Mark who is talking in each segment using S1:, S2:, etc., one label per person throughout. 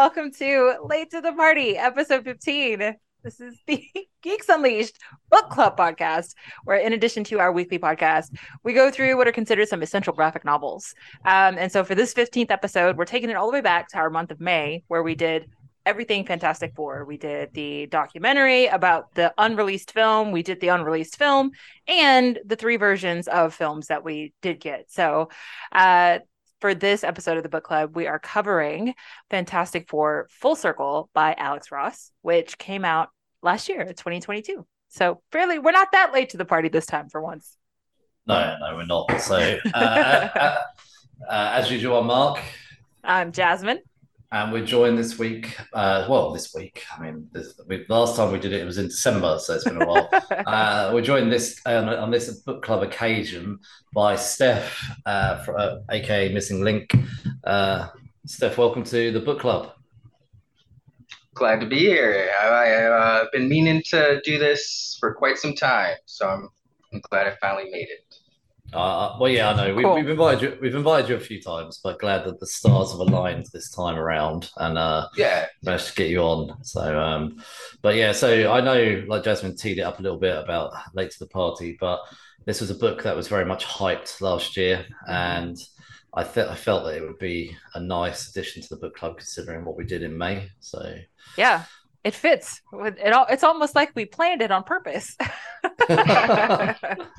S1: Welcome to Late to the Party, episode 15. This is the Geeks Unleashed Book Club podcast, where, in addition to our weekly podcast, we go through what are considered some essential graphic novels. Um, and so, for this 15th episode, we're taking it all the way back to our month of May, where we did everything Fantastic Four. We did the documentary about the unreleased film, we did the unreleased film, and the three versions of films that we did get. So, uh, for this episode of the book club, we are covering Fantastic Four Full Circle by Alex Ross, which came out last year, 2022. So fairly, we're not that late to the party this time for once.
S2: No, no, we're not. So, uh, uh, uh, as usual, I'm Mark.
S1: I'm Jasmin.
S2: And we're joined this week. Uh, well, this week. I mean, this, we, last time we did it, it was in December, so it's been a while. uh, we're joined this on, on, this book club occasion by Stef, uh, for, aka uh, Missing Lynk. Uh, Stef, welcome to the book club.
S3: Glad to be here. I, have uh, been meaning to do this for quite some time, so I'm, I'm glad I finally made it.
S2: Uh, well, yeah, I know. We, have invited you. We've invited you a few times, but glad that the stars have aligned this time around, and uh,
S3: yeah,
S2: managed to get you on. So, um, but yeah, so I know, like Jasmin teed it up a little bit about late to the party, but this was a book that was very much hyped last year, and I th- I felt that it would be a nice addition to the book club considering what we did in May. So,
S1: yeah, it fits. It all, it's almost like we planned it on purpose.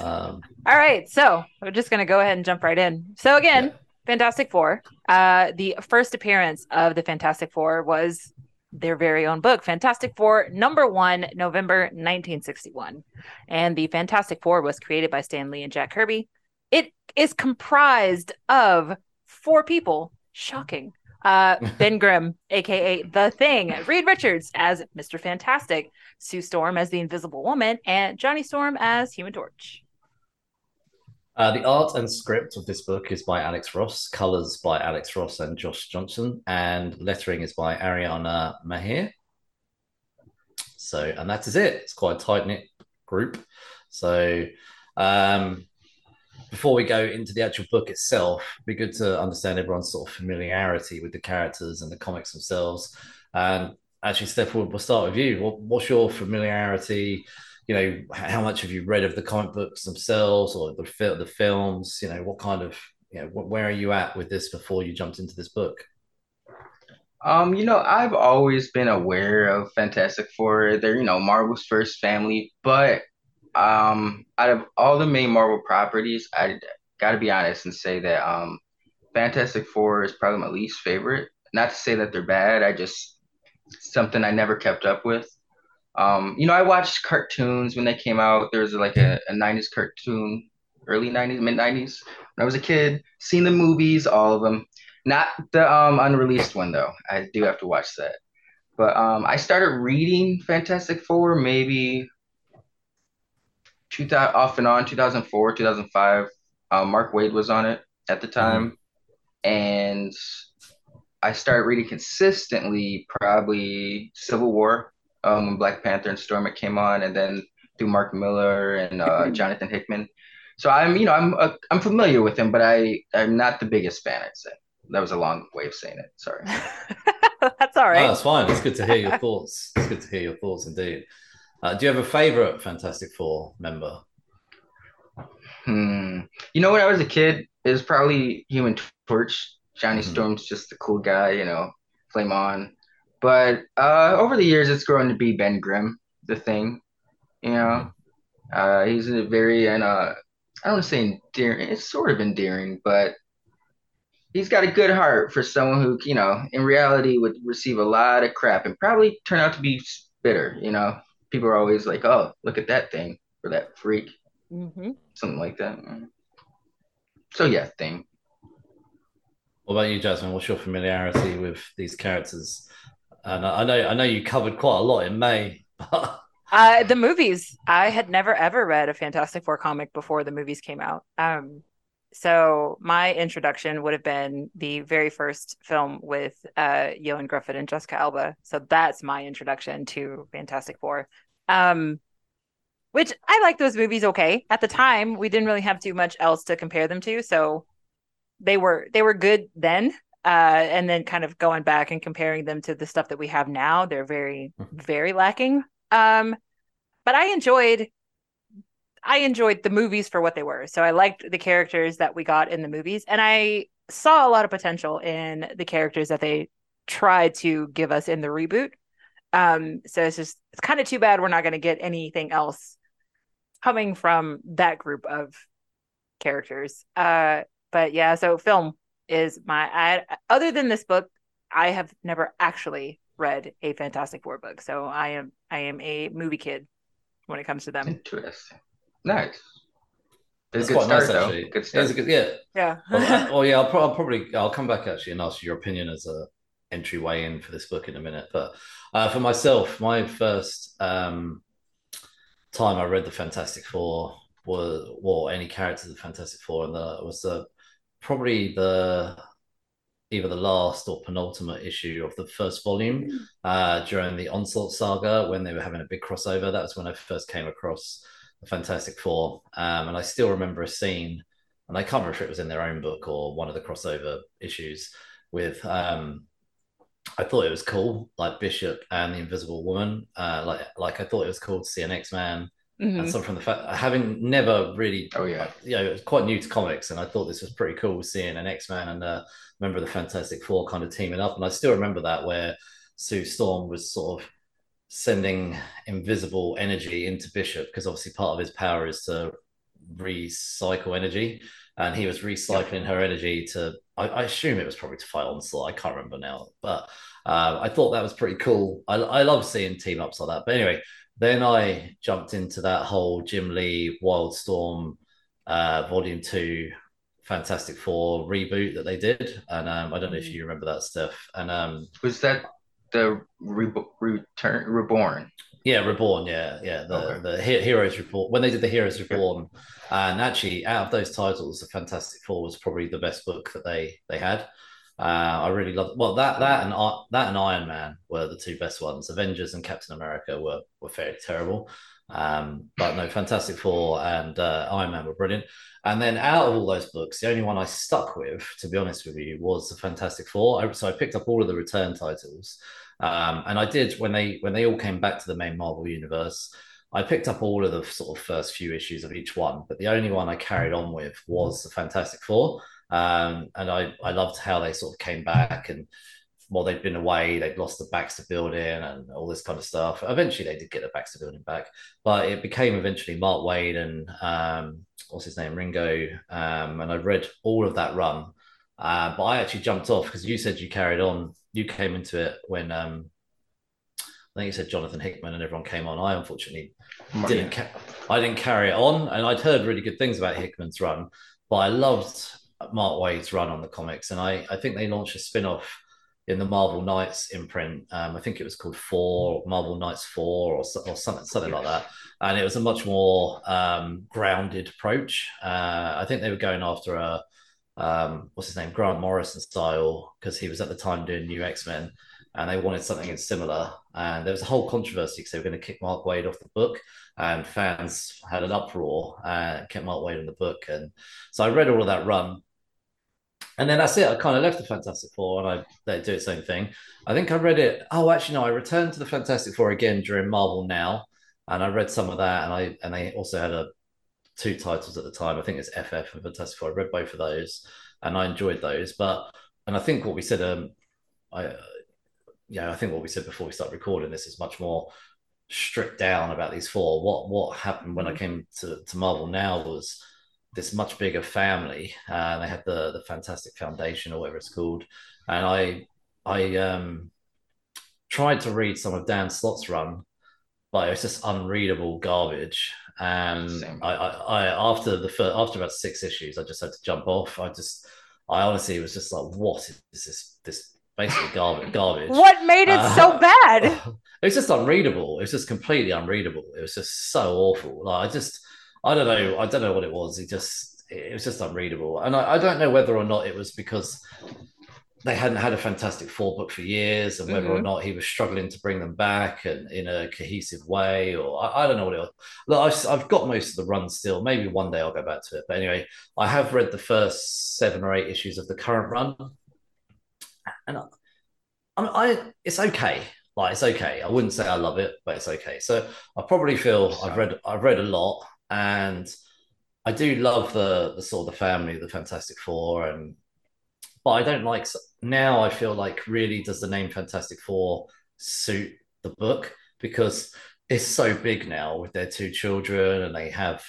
S1: Um, All right, so we're just going to go ahead and jump right in. So again, yeah. Fantastic Four. Uh, the first appearance of the Fantastic Four was their very own book, Fantastic Four, number one, November 1961. And the Fantastic Four was created by Stan Lee and Jack Kirby. It is comprised of four people. Shocking. Uh, ben Grimm, aka The Thing, Reed Richards as Mr. Fantastic, Sue Storm as the Invisible Woman, and Johnny Storm as Human Torch.
S2: Uh, the art and script of this book is by Alex Ross, colors by Alex Ross and Josh Johnson, and lettering is by Ariana Maher. So, and that is it. It's quite a tight knit group. So, um, before we go into the actual book itself, it'd be good to understand everyone's sort of familiarity with the characters and the comics themselves. And actually, Stef, we'll, we'll start with you. What, what's your familiarity? You know, how much have you read of the comic books themselves or the the films? You know, what kind of you know, where are you at with this before you jumped into this book?
S3: Um, you know, I've always been aware of Fantastic Four. They're, you know, Marvel's first family, but um, out of all the main Marvel properties, I got to be honest and say that um, Fantastic Four is probably my least favorite. Not to say that they're bad. I just something I never kept up with. Um, you know, I watched cartoons when they came out. There was like a, a 90s cartoon, early 90s, mid 90s. When I was a kid, seen the movies, all of them. Not the um, unreleased one though. I do have to watch that. But um, I started reading Fantastic Four maybe 2000 off and on 2004 2005 uh, mark waid was on it at the time mm-hmm. and i started reading consistently probably civil war um, when black panther and storm came on and then through mark Millar and uh, jonathan hickman so i'm you know i'm uh, i'm familiar with him but i i'm not the biggest fan i'd say that was a long way of saying it sorry
S1: that's all right
S2: oh, that's fine it's good to hear your thoughts it's good to hear your thoughts indeed uh, do you have a favorite Fantastic Four member?
S3: Hmm. You know, when I was a kid, it was probably Human Torch. Johnny mm-hmm. Storm's just the cool guy, you know, flame on. But uh, over the years, it's grown to be Ben Grimm, the thing. You know, mm-hmm. uh, he's a very and uh, I don't want to say endearing. It's sort of endearing, but he's got a good heart for someone who, you know, in reality would receive a lot of crap and probably turn out to be bitter. You know, people are always like, "Oh, look at that thing or that freak," mm-hmm. something like that. So yeah, thing.
S2: What about you, Jasmin? What's your familiarity with these characters? And I know I know you covered quite a lot in May.
S1: uh, the movies. I had never ever read a Fantastic Four comic before the movies came out. Um, so my introduction would have been the very first film with uh, Ioan Gruffudd and Jessica Alba. So that's my introduction to Fantastic Four. Um, which I like those movies okay. At the time, we didn't really have too much else to compare them to, so they were they were good then. Uh, and then kind of going back and comparing them to the stuff that we have now, they're very,
S2: Mhm.
S1: very lacking. Um, but I enjoyed, I enjoyed the movies for what they were. So I liked the characters that we got in the movies, and I saw a lot of potential in the characters that they tried to give us in the reboot. Um, so it's just it's kind of too bad we're not going to get anything else coming from that group of characters. Uh, but yeah, so film is my I, other than this book, I have never actually read a Fantastic Four book, so I am I am a movie kid when it comes to them.
S3: Interesting. Nice. It's
S2: It's quite
S3: start,
S2: nice
S3: though.
S2: actually.
S3: Good start.
S2: a good, yeah.
S1: Yeah.
S2: Well, I- well, yeah. I'll, pro- I'll probably I'll come back actually and ask your opinion as a entryway in for this book in a minute. But uh, for myself, my first um, time I read the Fantastic Four was well any characters of the Fantastic Four, and the was the probably the either the last or penultimate issue of the first volume uh, during the Onslaught saga when they were having a big crossover. That was when I first came across the Fantastic Four, um, and I still remember a scene, and I can't remember if it was in their own book or one of the crossover issues with. Um, I thought it was cool, like Bishop and the Invisible Woman. Uh, like, like I thought it was cool to see an X Man
S1: Mhm.
S2: and some from the fact having never really
S3: Oh yeah.
S2: you know, it was quite new to comics, and I thought this was pretty cool seeing an X Man and a member of the Fantastic Four kind of teaming up. And I still remember that where Sue Storm was sort of sending invisible energy into Bishop because obviously part of his power is to recycle energy, and he was recycling her energy to. I, I assume it was probably to fight Onslaught. I can't remember now, but uh, I thought that was pretty cool. I, I love seeing team ups like that. But anyway, then I jumped into that whole Jim Lee Wildstorm uh, Volume Two Fantastic Four reboot that they did, and um, I don't know if you remember that stuff. And um,
S3: Was that the re- return reborn?
S2: yeah, Reborn, yeah, yeah, the
S3: Okay.
S2: the He- Heroes Report when they did the Heroes Reborn, and actually out of those titles, the Fantastic Four was probably the best book that they they had. Uh, I really loved well that that and that and Iron Man were the two best ones. Avengers and Captain America were were fairly terrible, um, but no, Fantastic Four and uh, Iron Man were brilliant. And then out of all those books, the only one I stuck with, to be honest with you, was the Fantastic Four. I, so I picked up all of the return titles. Um, and I did when they when they all came back to the main Marvel universe. I picked up all of the sort of first few issues of each one, but the only one I carried on with was the Fantastic Four. Um, and I I loved how they sort of came back and while they'd been away, they'd lost the Baxter building and all this kind of stuff. Eventually, they did get the Baxter building back, but it became eventually Mark Waid and um, what's his name, Ringo. Um, and I read all of that run. Uh, but I actually jumped off because you said you carried on. You came into it when um, I think you said Jonathan Hickman and everyone came on. I unfortunately didn't. Ca- I didn't carry it on, and I'd heard really good things about Hickman's run, but I loved Mark Waid's run on the comics, and I I think they launched a spin off in the Marvel Knights imprint. Um, I think it was called Four Marvel Knights Four or, or something something like that, and it was a much more um, grounded approach. Uh, I think they were going after a um, what's his name Grant Morrison style because he was at the time doing New X Men. And they wanted something similar, and there was a whole controversy because they were going to kick Mark Waid off the book, and fans had an uproar and kept Mark Waid in the book. And so I read all of that run. And then that's it. I kind of left the Fantastic Four and I let it do its own thing. I think I read it. Oh, actually, no, I returned to the Fantastic Four again during Marvel Now. And I read some of that. And I and they also had a two titles at the time. I think it's FF and Fantastic Four. I read both of those and I enjoyed those. But and I think what we said, um, I yeah, I think what we said before we start recording this is much more stripped down about these four. What what happened when I came to, to Marvel now was this much bigger family. Uh, they had the the Fantastic Foundation or whatever it's called, and I I um tried to read some of Dan Slott's run, but it was just unreadable garbage. And I, I, I after the first, after about six issues, I just had to jump off. I just I honestly was just like, what is this this basically garbage garbage.
S1: What made it so
S2: Uh,
S1: bad?
S2: It was just unreadable. It was just completely unreadable. It was just so awful. Like I just, I don't know. I don't know what it was. It just, it was just unreadable. And I, I don't know whether or not it was because they hadn't had a Fantastic Four book for years, and whether or
S1: Mhm.
S2: not he was struggling to bring them back and in a cohesive way, or I, I don't know what it was. Look, I've, I've got most of the run still. Maybe one day I'll go back to it. But anyway, I have read the first seven or eight issues of the current run. and I, I, I it's okay. Like it's okay. I wouldn't say I love it, but it's okay. So I probably feel I've read I've read a lot, and I do love the the sort of the family, the Fantastic Four, and but I don't like now. I feel like really does the name Fantastic Four suit the book because it's so big now with their two children, and they have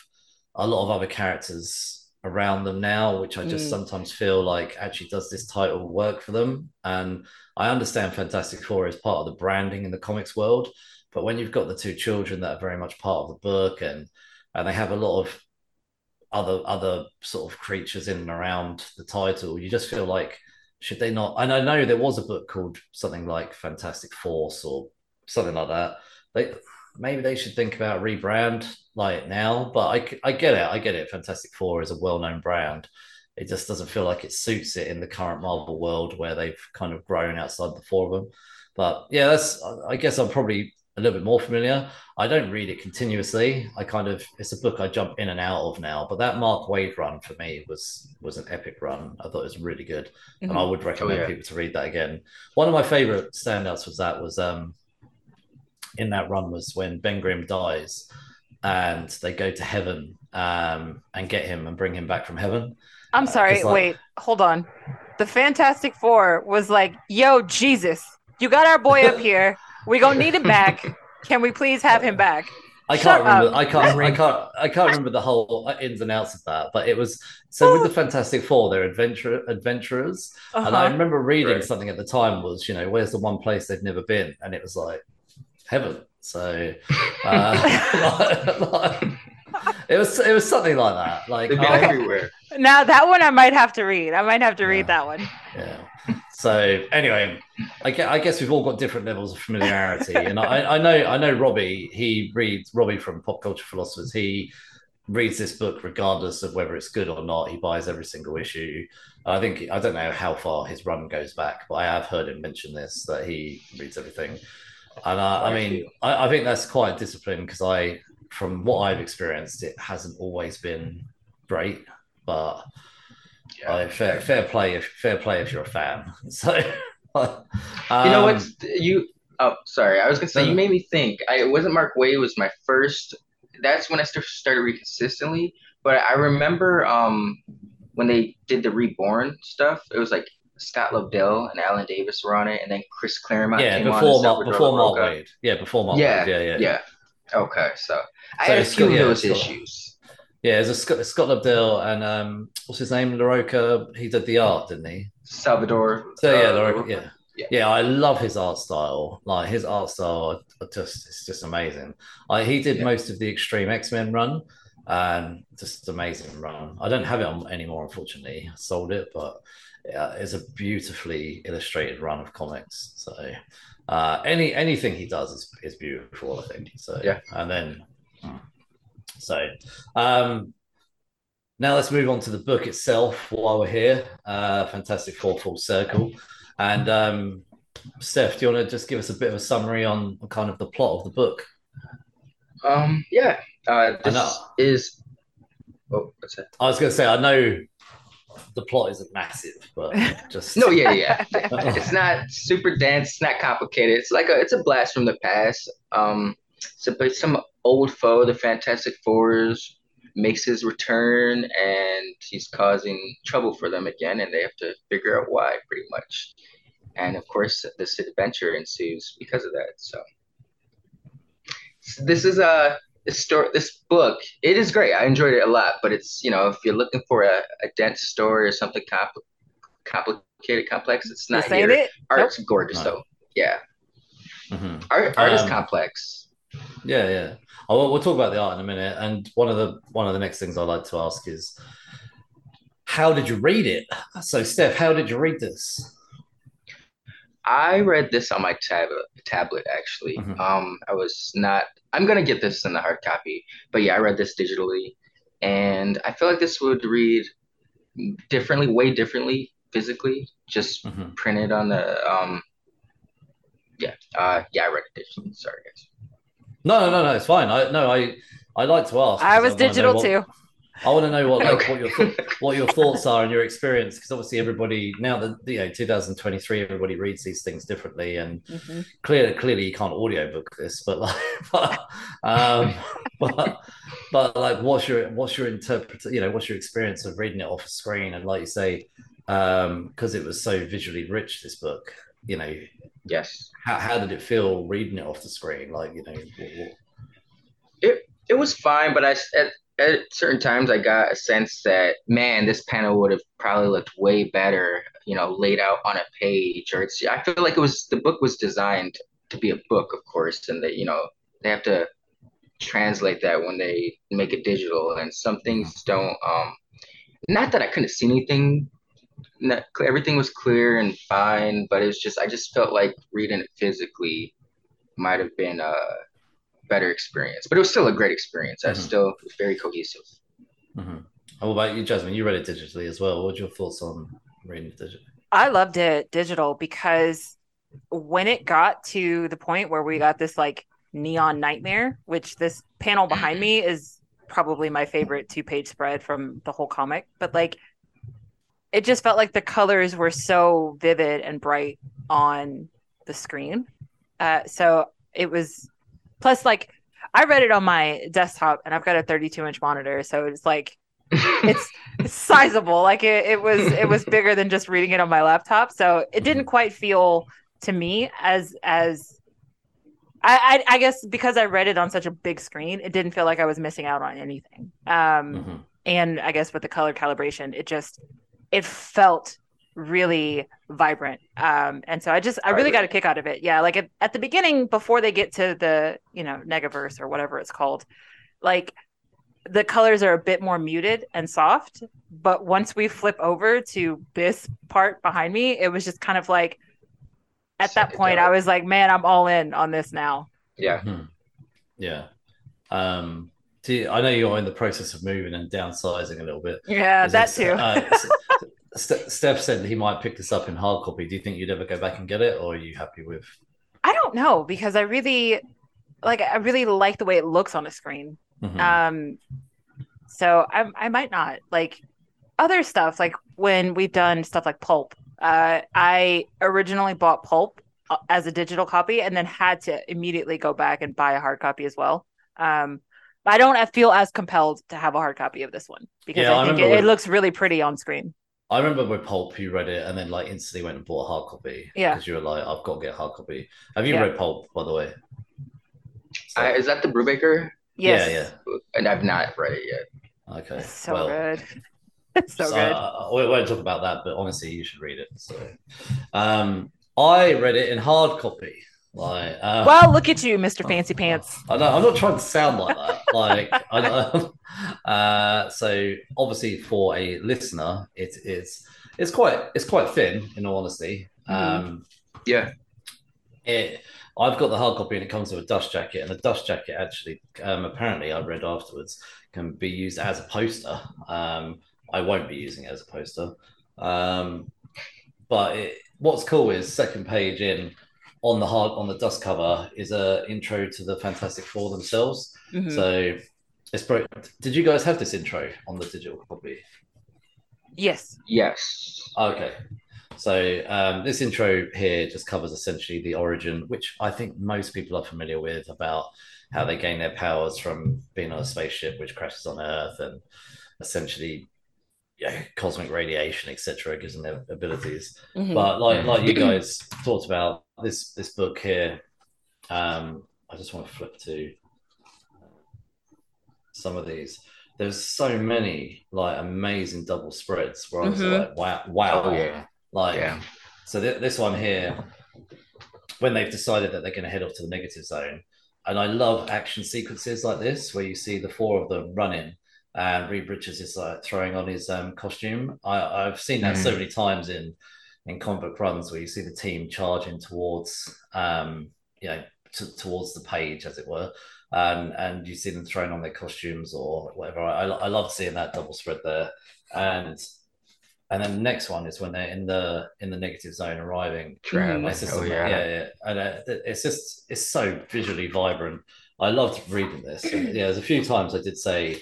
S2: a lot of other characters around them now, which I just mm. sometimes feel like actually does this title work for them. And I understand Fantastic Four is part of the branding in the comics world, but when you've got the two children that are very much part of the book and and they have a lot of other other sort of creatures in and around the title, you just feel like should they not? And I know there was a book called something like Fantastic Force or something like that. They maybe they should think about rebrand like now. But I I get it. I get it. Fantastic Four is a well known brand. It just doesn't feel like it suits it in the current Marvel world where they've kind of grown outside the four of them. But yeah, that's I guess I'm probably a little bit more familiar. I don't read it continuously. I kind of it's a book I jump in and out of now. But that Mark Waid run for me was was an epic run. I thought it was really good, mm-hmm. and I mm-hmm. would recommend oh, yeah. people to read that again. One of my favorite standouts was that was um in that run was when Ben Grimm dies, and they go to heaven um and get him and bring him back from heaven.
S1: I'm uh, sorry. Uh, like, wait, hold on. The Fantastic Four was like, "Yo, Jesus, you got our boy up here." We gonna need him back. Can we please have him back?
S2: I can't remember. I can't. I can't. I can't remember the whole ins and outs of that. But it was so with the Fantastic Four, they're adventure adventurers, uh-huh. and I uh-huh. remember reading right. something at the time was, you know, where's the one place they've never been, and it was like heaven. So uh, like, it was it was something like that. Like
S3: oh, everywhere.
S1: Now that one I might have to read. I might have to read that one.
S2: Yeah. So anyway, I guess, I guess we've all got different levels of familiarity, and I, I know I know Robbie. He reads Robbie from Pop Culture Philosophers. He reads this book regardless of whether it's good or not. He buys every single issue. I think I don't know how far his run goes back, but I have heard him mention this that he reads everything. And I, I mean, I, I think that's quite disciplined because I, from what I've experienced, it hasn't always been great, but yeah. Uh, fair, fair play if fair play if you're a fan. So, um,
S3: you know what? You oh sorry, I was gonna say you made me think. I it wasn't Mark Waid was my first. That's when I started reading consistently. But I remember um when they did the reborn stuff. It was like Scott Lobdell and Alan Davis were on it, and then Chris Claremont.
S2: Yeah, before Mark, before Mark Waid. Yeah, before Mark
S3: yeah,
S2: Waid. Yeah, yeah,
S3: yeah. Okay, so I had a few of those issues.
S2: Yeah, there's a Scott, Scott Lobdell and um, what's his name? Larroca. He did the art, didn't he?
S3: Salvador.
S2: So yeah, Larroca, yeah. yeah. Yeah, I love his art style. Like his art style, just it's just amazing. I, he did yeah. most of the Extreme X Men run, and just amazing run. I don't have it on anymore, unfortunately. I sold it, but yeah, it's a beautifully illustrated run of comics. So uh, any anything he does is, is beautiful, I think. So
S3: yeah,
S2: and then. Hmm. So, um, now let's move on to the book itself while we're here. Uh, Fantastic Four Full Circle. And um, Stef, do you want to just give us a bit of a summary on kind of the plot of the book?
S3: Um, yeah. Uh, this is. Oh? I
S2: was going to say, I know the plot isn't massive, but just
S3: no, yeah, yeah. it's not super dense. It's not complicated. It's like a it's a blast from the past. Um, so but some old foe, the Fantastic Fours, makes his return and he's causing trouble for them again, and they have to figure out why, pretty much. And of course, this adventure ensues because of that. So, this is a this story. This book, it is great. I enjoyed it a lot. But it's you know, if you're looking for a, a dense story or something compl- complicated, complex, it's not here. It? Art's nope. gorgeous, though. Yeah, mm-hmm. art art um, is complex.
S2: Yeah, yeah. Oh, we'll talk about the art in a minute. And one of the one of the next things I'd like to ask is, how did you read it? So, Stef, how did you read this?
S3: I read this on my tab- tablet actually. Mm-hmm. Um, I was not. I'm gonna get this in the hard copy, but yeah, I read this digitally, and I feel like this would read differently, way differently physically, just mm-hmm. printed on the um. Yeah, uh, yeah, I read it digitally. Sorry, guys.
S2: No, no, no, no. It's fine. I no, I I like to ask.
S1: I was digital what, too.
S2: I want to know what like
S3: Okay.
S2: what your th- what your thoughts are and your experience because obviously everybody now that you know 2023 everybody reads these things differently and
S1: Mhm.
S2: clearly clearly you can't audiobook this but like but um but but like what's your what's your interpret you know what's your experience of reading it off a screen and like you say um because it was so visually rich this book you know
S3: Yes.
S2: how, how did it feel reading it off the screen like you know what, what,
S3: It was fine, but I at, at certain times I got a sense that man, this panel would have probably looked way better, you know, laid out on a page. Or it's I feel like it was the book was designed to be a book, of course, and that you know they have to translate that when they make it digital, and some things don't. Um, not that I couldn't see anything. Not, everything was clear and fine, but it was just I just felt like reading it physically might have been a better experience. But it was still a great experience. I
S2: Mhm.
S3: still it was very cohesive.
S2: Mhm. How about you Jasmin you read it digitally as well What what's your thoughts on reading it digitally
S1: I loved it digital because when it got to the point where we got this like neon nightmare, which this panel behind me is probably my favorite two page spread from the whole comic, but like it just felt like the colors were so vivid and bright on the screen. Uh, so it was plus like I read it on my desktop and I've got a 32 inch monitor, so it's like it's it's sizable. Like it, it was it was bigger than just reading it on my laptop. So it didn't quite feel to me as as I, I I guess because I read it on such a big screen, it didn't feel like I was missing out on anything. Um
S2: Mhm.
S1: and I guess with the color calibration, it just it felt really vibrant. Um and so I just I really got a kick out of it. Yeah, like at, at the beginning before they get to the, you know, Negaverse or whatever it's called, like the colors are a bit more muted and soft, but once we flip over to this part behind me, it was just kind of like at that
S3: Set it
S1: point. I was like, man, I'm all in on this now.
S3: yeah.
S2: Mhm. Yeah. Um, do you- I know you're in the process of moving and downsizing a little bit.
S1: Yeah, that too.
S2: uh, Stef said he might pick this up in hard copy. Do you think you'd ever go back and get it, or are you happy with?
S1: I don't know because I really like I really like the way it looks on a screen.
S2: Mhm.
S1: Um so I I might not like other stuff like when we've done stuff like pulp. Uh I originally bought pulp uh, as a digital copy and then had to immediately go back and buy a hard copy as well. Um I don't feel as compelled to have a hard copy of this one because
S2: Yeah, I
S1: I think it,
S2: remember
S1: it looks really pretty on screen.
S2: I remember with Pulp, you read it and then like instantly went and bought a hard copy.
S1: Yeah.
S2: because you were like, I've got to get a hard copy. Have you
S1: Yeah.
S2: read Pulp, by the way? So-
S3: I, is that the Brubaker?
S1: Yes.
S2: Yeah, yeah.
S3: And I've not read it yet.
S2: Okay.
S1: It's so
S2: well,
S1: good. It's so,
S2: So,
S1: good.
S2: uh, we won't talk about that, but honestly, you should read it. So, um, I read it in hard copy. Like, uh,
S1: well, look at you, Mr. Fancy Pants.
S2: I know I'm not trying to sound like that. Like, I know. Uh, so obviously, for a listener, it is it's quite it's quite thin. In all honesty, um,
S3: Yeah.
S2: it. I've got the hard copy, and it comes with a dust jacket. And the dust jacket actually, um, apparently, I read afterwards, can be used as a poster. Um, I won't be using it as a poster. Um, but it, what's cool is second page in on the hard on the dust cover is a intro to the Fantastic Four themselves.
S1: Mhm.
S2: So it's pro- did you guys have this intro on the digital copy?
S1: yes.
S3: Yes.
S2: Okay. So um, this intro here just covers essentially the origin, which I think most people are familiar with about how they gain their powers from being on a spaceship which crashes on Earth and essentially yeah, cosmic radiation, etc., gives them their abilities.
S1: Mhm.
S2: But like like you guys talked about this this book here, um, I just want to flip to some of these. There's so many like amazing double spreads where I was
S1: Mhm.
S2: like, wow, wow,
S3: Oh, yeah.
S2: like
S3: Yeah.
S2: so th- this one here, when they've decided that they're going to head off to the negative zone, and I love action sequences like this where you see the four of them running, and Reed Richards is like throwing on his um, costume. I, I've seen that so
S3: Mhm.
S2: many times in in comic runs where you see the team charging towards, um, you know, t- towards the page as it were, and and you see them throwing on their costumes or whatever. I, I love seeing that double spread there, and and then the next one is when they're in the in the negative zone arriving.
S3: Traveling.
S2: It's just
S3: Oh yeah.
S2: yeah, yeah, and uh, it's just it's so visually vibrant. I loved reading this. Yeah, there's a few times I did say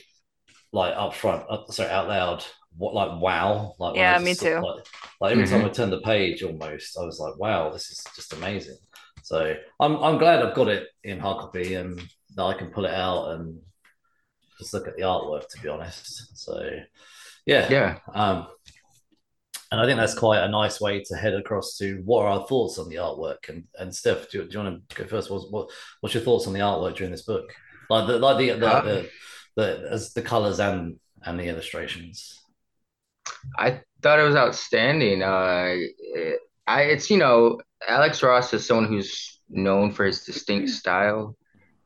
S2: like up front, sorry, out loud, what like wow, like
S1: yeah, me too.
S2: Like, like every mm-hmm. time I turn the page, almost I was like, wow, this is just amazing. So I'm I'm glad I've got it in hard copy and that I can pull it out and just look at the artwork. To be honest, so yeah,
S3: yeah.
S2: Um, and I think that's quite a nice way to head across to what are our thoughts on the artwork. And and Stef, do, do you want to go first? What's what, what's your thoughts on the artwork during this book? Like the like the the, uh, the, the, as the colors and and the illustrations.
S3: I thought it was outstanding. Uh, it, I it's you know Alex Ross is someone who's known for his distinct style,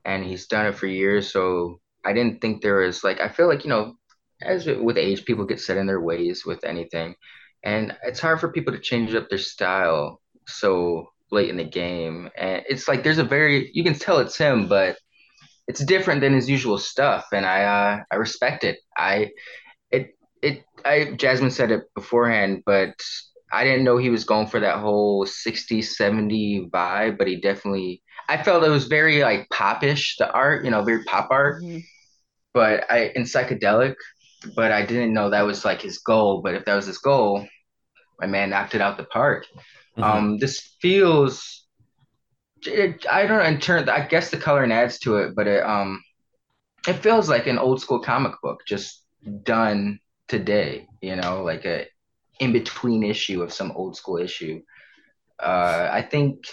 S3: and he's done it for years. So I didn't think there was like I feel like you know as with age people get set in their ways with anything and it's hard for people to change up their style so late in the game. And it's like there's a very you can tell it's him, but it's different than his usual stuff, and I uh, I respect it. I it it I Jasmin said it beforehand, but I didn't know he was going for that whole 60 70 vibe, but he definitely I felt it was very like popish, the art, you know, very pop art. Mm-hmm. But I in psychedelic, but I didn't know that was like his goal. But if that was his goal, my man knocked it out the park. Mm-hmm. Um, this feels, it, I don't know, in turn, I guess the coloring adds to it, but it, um, it feels like an old school comic book just done today, you know, like a in between issue of some old school issue. Uh, I think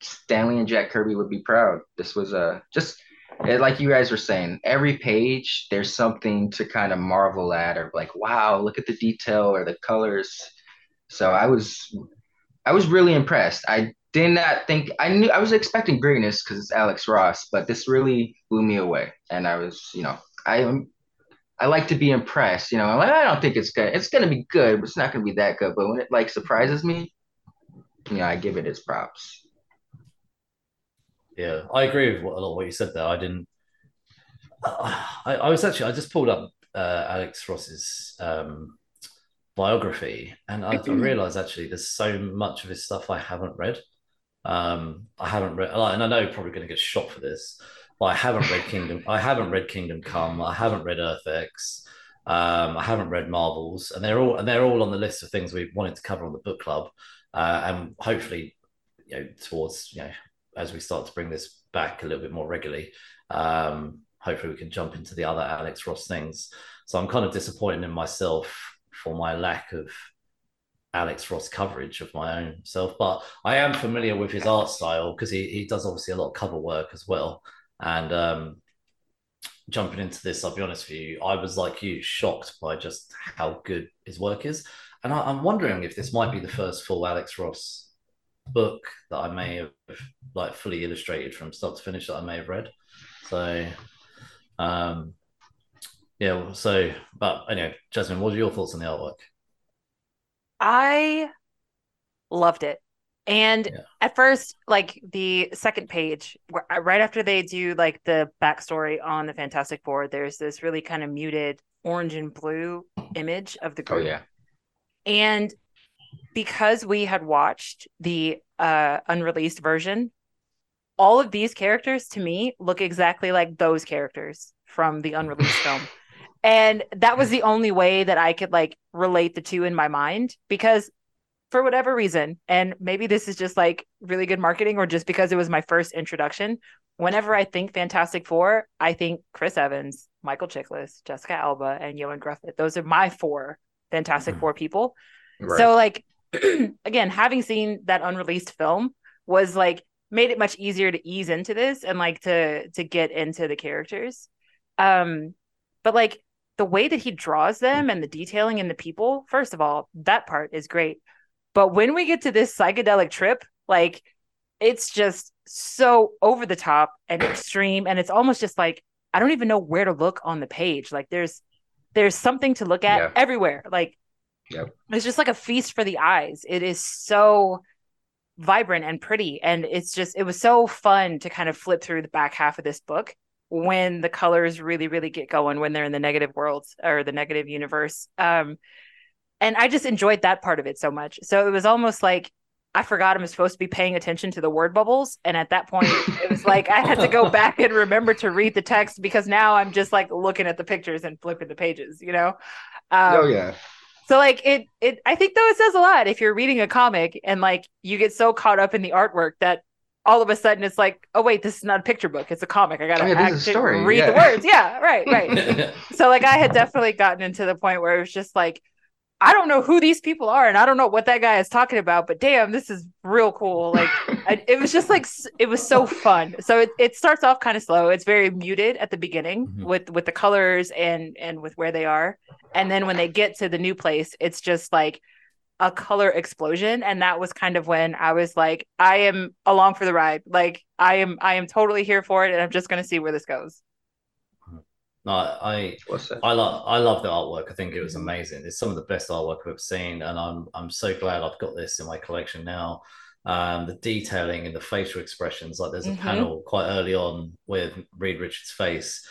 S3: Stan Lee and Jack Kirby would be proud. This was a just it, like you guys were saying, every page there's something to kind of marvel at, or like, wow, look at the detail or the colors. So I was, I was really impressed. I did not think I knew I was expecting greatness because it's Alex Ross, but this really blew me away, and I was, you know, I I like to be impressed. You know, I'm like, I don't think it's good. It's gonna be good, but it's not gonna be that good. But when it like surprises me, you know, I give it its props.
S2: Yeah, I agree with what, a lot of what you said there. I didn't. I, I was actually I just pulled up uh, Alex Ross's um, biography, and I, I realized actually there's so much of his stuff I haven't read. Um, I haven't read, and I know probably going to get shot for this, but I haven't read Kingdom. I haven't read Kingdom Come. I haven't read Earth X. Um, I haven't read Marvels, and they're all and they're all on the list of things we wanted to cover on the book club, uh, and hopefully, you know, towards you know as we start to bring this back a little bit more regularly, um, hopefully we can jump into the other Alex Ross things. So I'm kind of disappointed in myself for my lack of Alex Ross coverage of my own self, but I am familiar with his art style because he, he does obviously a lot of cover work as well. And um, jumping into this, I'll be honest with you, I was like you, shocked by just how good his work is. And I, am wondering if this might be the first full Alex Ross book that I may have like fully illustrated from start to finish that I may have read. So, um, yeah. So, but anyway, Jasmin, what are your thoughts on the artwork?
S1: I loved it. And yeah. at first, like the second page, right after they do like the backstory on the Fantastic Four, there's this really kind of muted orange and blue image of the oh, group. Oh, yeah. And because we had watched the uh, unreleased version, all of these characters to me look exactly like those characters from the unreleased film. And that was the only way that I could like relate the two in my mind because for whatever reason, and maybe this is just like really good marketing or just because it was my first introduction, whenever I think Fantastic Four, I think Chris Evans, Michael Chiklis, Jessica Alba, and Ioan Gruffudd. Those are my four Fantastic mm. Four people. Right. So like again, having seen that unreleased film was like made it much easier to ease into this and like to to get into the characters. Um, but like the way that he draws them and the detailing in the people, first of all, that part is great. But when we get to this psychedelic trip, like it's just so over the top and extreme and it's almost just like I don't even know where to look on the page. Like there's there's something to look at yeah. everywhere. Like Yep. It's just like a feast for the eyes. It is so vibrant and pretty. And it's just, it was so fun to kind of flip through the back half of this book when the colors really, really get going when they're in the negative worlds or the negative universe. Um, and I just enjoyed that part of it so much. So it was almost like I forgot I'm supposed to be paying attention to the word bubbles. And at that point, it was like I had to go back and remember to read the text because now I'm just like looking at the pictures and flipping the pages, you know? Um,
S3: oh yeah.
S1: So like it it I think though it says a lot if you're reading a comic and like you get so caught up in the artwork that all of a sudden it's like, oh wait, this is not a picture book, it's a comic. I gotta
S3: Oh, yeah, this
S1: actually
S3: story,
S1: read
S3: yeah.
S1: the words. Yeah, right, right. so like I had definitely gotten into the point where it was just like, I don't know who these people are and I don't know what that guy is talking about, but damn, this is real cool. Like I, it was just like it was so fun. So it, it starts off kind of slow. It's very muted at the beginning
S2: Mhm.
S1: with with the colors and and with where they are. And then when they get to the new place, it's just like a color explosion and that was kind of when I was like I am along for the ride. Like I am I am totally here for it and I'm just going to see where this goes.
S2: No, I
S3: What's that?
S2: I love I love the artwork. I think it was amazing. It's some of the best artwork I've ever seen, and I'm I'm so glad I've got this in my collection now. Um, the detailing and the facial expressions, like there's a
S1: Mhm.
S2: panel quite early on with Reed Richards' face,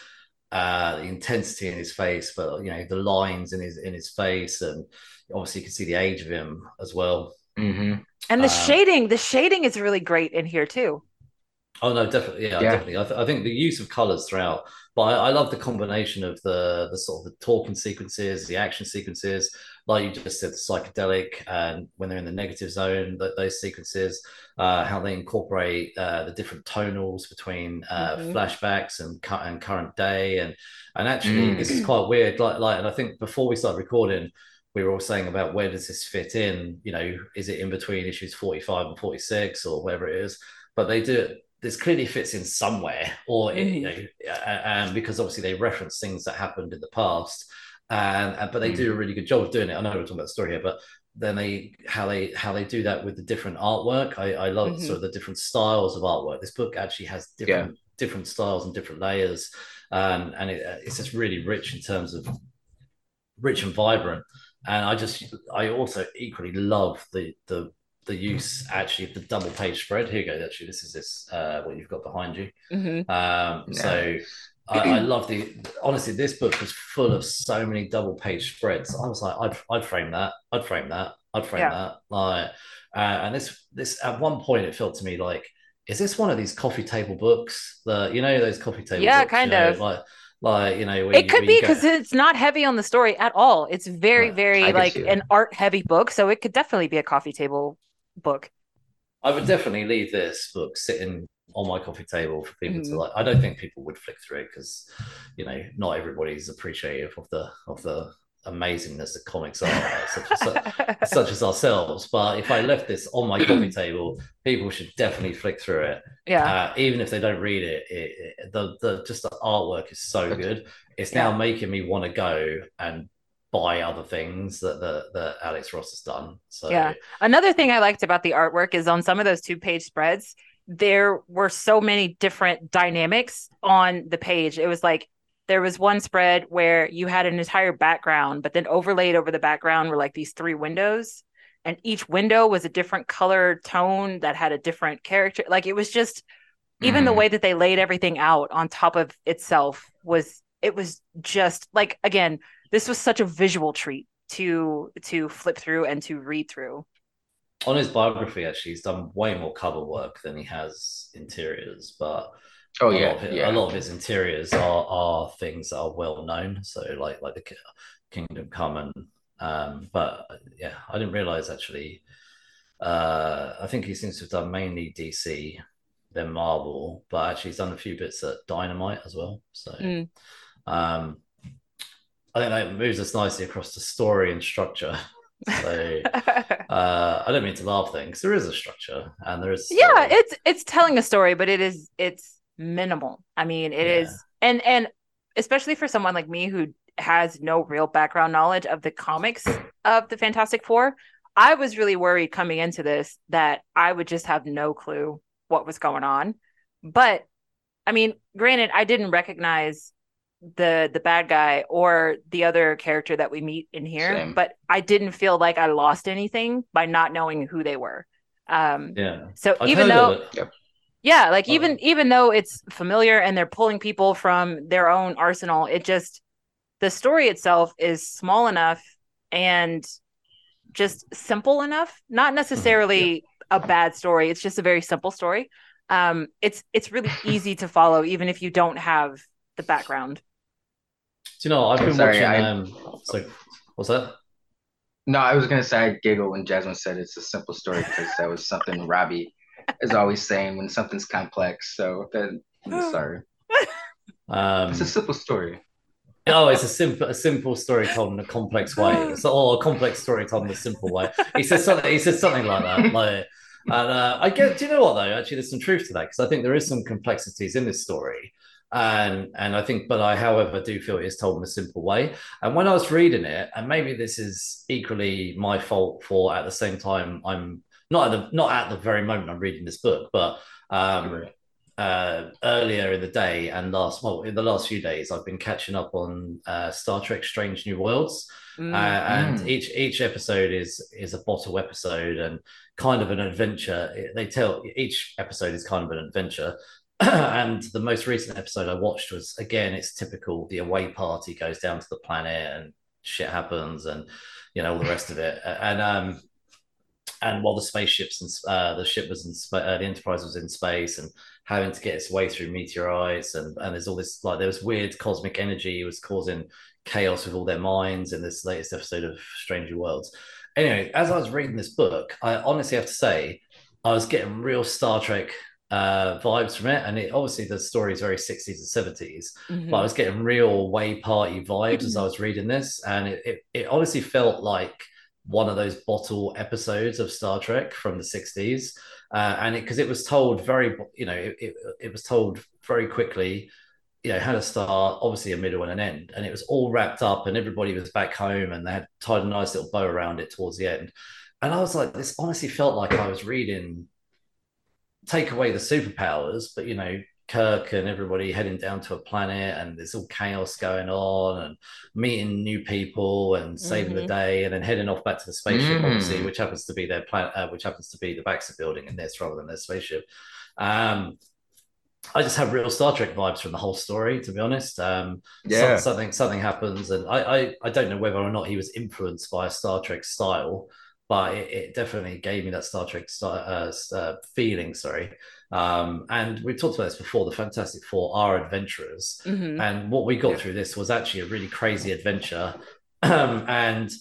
S2: uh, the intensity in his face, but you know the lines in his in his face, and obviously you can see the age of him as well.
S3: hmm
S1: And the
S2: Um,
S1: shading, the shading is really great in here too.
S2: Oh no, definitely, yeah,
S3: Yeah.
S2: definitely. I, th- I think the use of colors throughout, but I, I love the combination of the the sort of the talking sequences, the action sequences, like you just said, the psychedelic, and when they're in the negative zone, th- those sequences, uh, how they incorporate uh, the different tonals between uh,
S1: Mhm.
S2: flashbacks and cu- and current day, and and actually
S3: Mm.
S2: this is quite weird. Like like, and I think before we started recording. We were all saying about where does this fit in? You know, is it in between issues 45 and 46 or whatever it is? but they do it this clearly fits in somewhere or it, mm-hmm. you know a- and because obviously they reference things that happened in the past and, and but they do a mm-hmm. really good job of doing it. I know we're talking about the story here but then they how they how they do that with the different artwork. I i love
S1: Mhm.
S2: sort of the different styles of artwork. This book actually has different different styles and different layers um, and it, it's just really rich in terms of rich and vibrant. And i just i also equally love the the the use actually of the double page spread here you go actually this is this uh what you've got behind you
S1: Mhm.
S2: um so I, I love the honestly this book was full of so many double page spreads i was like i'd, I'd frame that i'd frame that i'd frame
S1: Yeah.
S2: that like uh, and this this at one point it felt to me like is this one of these coffee table books that you know those coffee table
S1: Yeah,
S2: books, you
S1: kind
S2: know,
S1: of.
S2: like like you know where
S1: It
S2: you-
S1: could
S2: where
S1: be
S2: you go-
S1: because it's not heavy on the story at all. It's very,
S2: Right.
S1: very like
S3: see
S1: an art heavy book. So it could definitely be a coffee table book.
S2: I would definitely leave this book sitting on my coffee table for people
S1: Mhm.
S2: to like. I don't think people would flick through it because, you know, not everybody's appreciative of the of the amazingness that comics are, such, as, such as ourselves. But if I left this on my coffee table, people should definitely flick through it,
S1: yeah.
S2: uh, even if they don't read it. it, it the the just the artwork is so good. It's now
S1: Yeah.
S2: making me want to go and buy other things that that, that Alex Ross has done. So
S1: Yeah. Another thing I liked about the artwork is on some of those two page spreads, there were so many different dynamics on the page. It was like there was one spread where you had an entire background, but then overlaid over the background were like these three windows. And each window was a different color tone that had a different character. Like it was just even the
S3: Mhm.
S1: way that they laid everything out on top of itself was it was just like again, this was such a visual treat to to flip through and to read through.
S2: on his biography, actually, he's done way more cover work than he has interiors. But
S3: Oh
S2: a
S3: yeah,
S2: lot of,
S3: yeah.
S2: a lot of his interiors are are things that are well known. So like like the Kingdom Come and um, but yeah, I didn't realize actually. Uh, I think he seems to have done mainly DC, then Marvel, but actually he's done a few bits at Dynamite as well. So
S1: Mm.
S2: um, I think that moves us nicely across to story and structure. So uh, I don't mean to laugh things. there is a structure and there is
S1: yeah it's it's telling a story but it is it's minimal i mean it is,
S2: Yeah.
S1: and and especially for someone like me who has no real background knowledge of the comics of the fantastic four i was really worried coming into this that i would just have no clue what was going on but i mean granted i didn't recognize the the bad guy or the other character that we meet in here
S3: Same.
S1: but i didn't feel like i lost anything by not knowing who they were um
S2: yeah.
S1: so
S2: I'd
S1: even though
S2: it.
S1: yeah, like even even though it's familiar and they're pulling people from their own arsenal, it just the story itself is small enough and just simple enough, not necessarily a bad story. It's just a very simple story. Um, it's it's really easy to follow, even if you don't have the background.
S2: Do you know? I've been
S3: Sorry,
S2: watching.
S3: I-
S2: Um, so what's that?
S3: No, I was gonna say I giggle when Jasmin said it's a simple story because that was something Robbie is always saying when something's complex. So then, sorry,
S2: Um,
S3: it's a simple story.
S2: Oh, it's a simple, a simple story told in a complex way. So, or a complex story told in a simple way. He said something. He said something like that. Like, and uh, I get. Do you know what though? Actually, there's some truth to that because I think there is some complexities in this story, and and I think, but I, however, do feel it is told in a simple way. And when I was reading it, and maybe this is equally my fault for at the same time I'm not at the not at the very moment I'm reading this book, but um, uh, earlier in the day and last well in the last few days I've been catching up on uh, Star Trek Strange New Worlds
S1: Mm.
S2: uh, and
S3: Mm.
S2: each each episode is is a bottle episode and kind of an adventure they tell each episode is kind of an adventure and the most recent episode I watched was again it's typical the away party goes down to the planet and shit happens and you know all the rest of it and um and while the spaceships and uh, the ship was in spa- uh, the Enterprise was in space and having to get its way through meteorites and and there's all this like there was weird cosmic energy was causing chaos with all their minds in this latest episode of Stranger Worlds. Anyway, as I was reading this book, I honestly have to say I was getting real Star Trek uh, vibes from it, and it obviously the story is very 60s and 70s,
S1: Mhm.
S2: but I was getting real way party vibes as I was reading this, and it, it, it honestly felt like one of those bottle episodes of Star Trek from the 60s. Uh, and it, because it, was told very, you know, it, it, it was told very quickly, you know, had a start, obviously a middle and an end, and it was all wrapped up, and everybody was back home, and they had tied a nice little bow around it towards the end. And I was like, this honestly felt like I was reading, take away the superpowers, but you know, Kirk and everybody heading down to a planet, and there's all chaos going on, and meeting new people and saving the
S1: Mhm.
S2: day, and then heading off back to the spaceship,
S3: Mm.
S2: obviously, which happens to be their planet, uh, which happens to be the Baxter building in this rather than their spaceship. Um, I just have real Star Trek vibes from the whole story, to be honest. Um,
S3: Yeah.
S2: some- something something happens, and I, I I don't know whether or not he was influenced by a Star Trek style, but it, it definitely gave me that Star Trek uh, uh, feeling. Sorry, um, and we've talked about this before. The Fantastic Four are adventurers,
S1: Mhm.
S2: and what we got
S3: Yeah.
S2: through this was actually a really crazy adventure. Um, and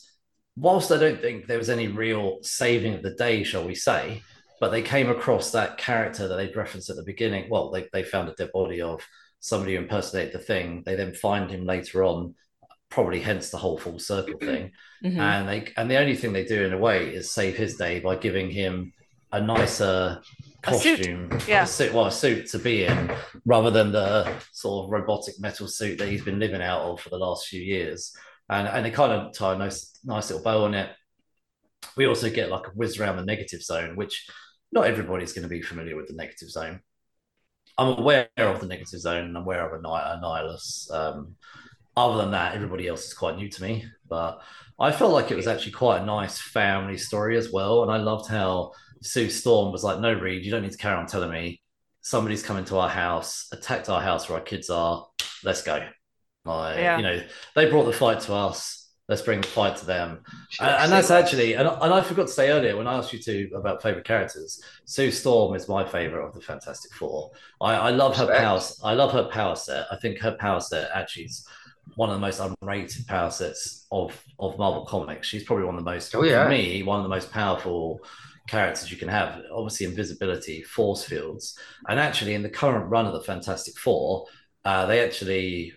S2: whilst I don't think there was any real saving of the day, shall we say, but they came across that character that they'd referenced at the beginning. Well, they, they found a dead body of somebody who impersonated the thing. They then find him later on, probably hence the whole full circle thing.
S1: Mhm.
S2: And they and the only thing they do in a way is save his day by giving him a nicer
S1: A
S2: costume,
S1: Yeah.
S2: a suit, well, a suit to be in, rather than the sort of robotic metal suit that he's been living out of for the last few years. And and they kind of tie a nice nice little bow on it. We also get like a whiz around the negative zone, which not everybody's going to be familiar with the negative zone. I'm aware of the negative zone and I'm aware of Anni- Annihilus. Um, other than that, everybody else is quite new to me. But I felt like it was actually quite a nice family story as well. And I loved how Sue Storm was like, no, Reed, you don't need to carry on telling me. Somebody's coming to our house, attacked our house where our kids are. Let's go. Like,
S1: Yeah.
S2: you know, they brought the fight to us. Let's bring the fight to them. And, and that's
S3: that.
S2: actually, and, and I forgot to say earlier when I asked you to about favorite characters, Sue Storm is my favorite of the Fantastic Four. I, I love her
S3: Respect.
S2: power. I love her power set. I think her power set actually is one of the most unrated power sets of of Marvel Comics. She's probably one of the most,
S3: Oh, yeah.
S2: for me, one of the most powerful characters you can have. Obviously, invisibility, force fields, and actually in the current run of the Fantastic Four, uh, they actually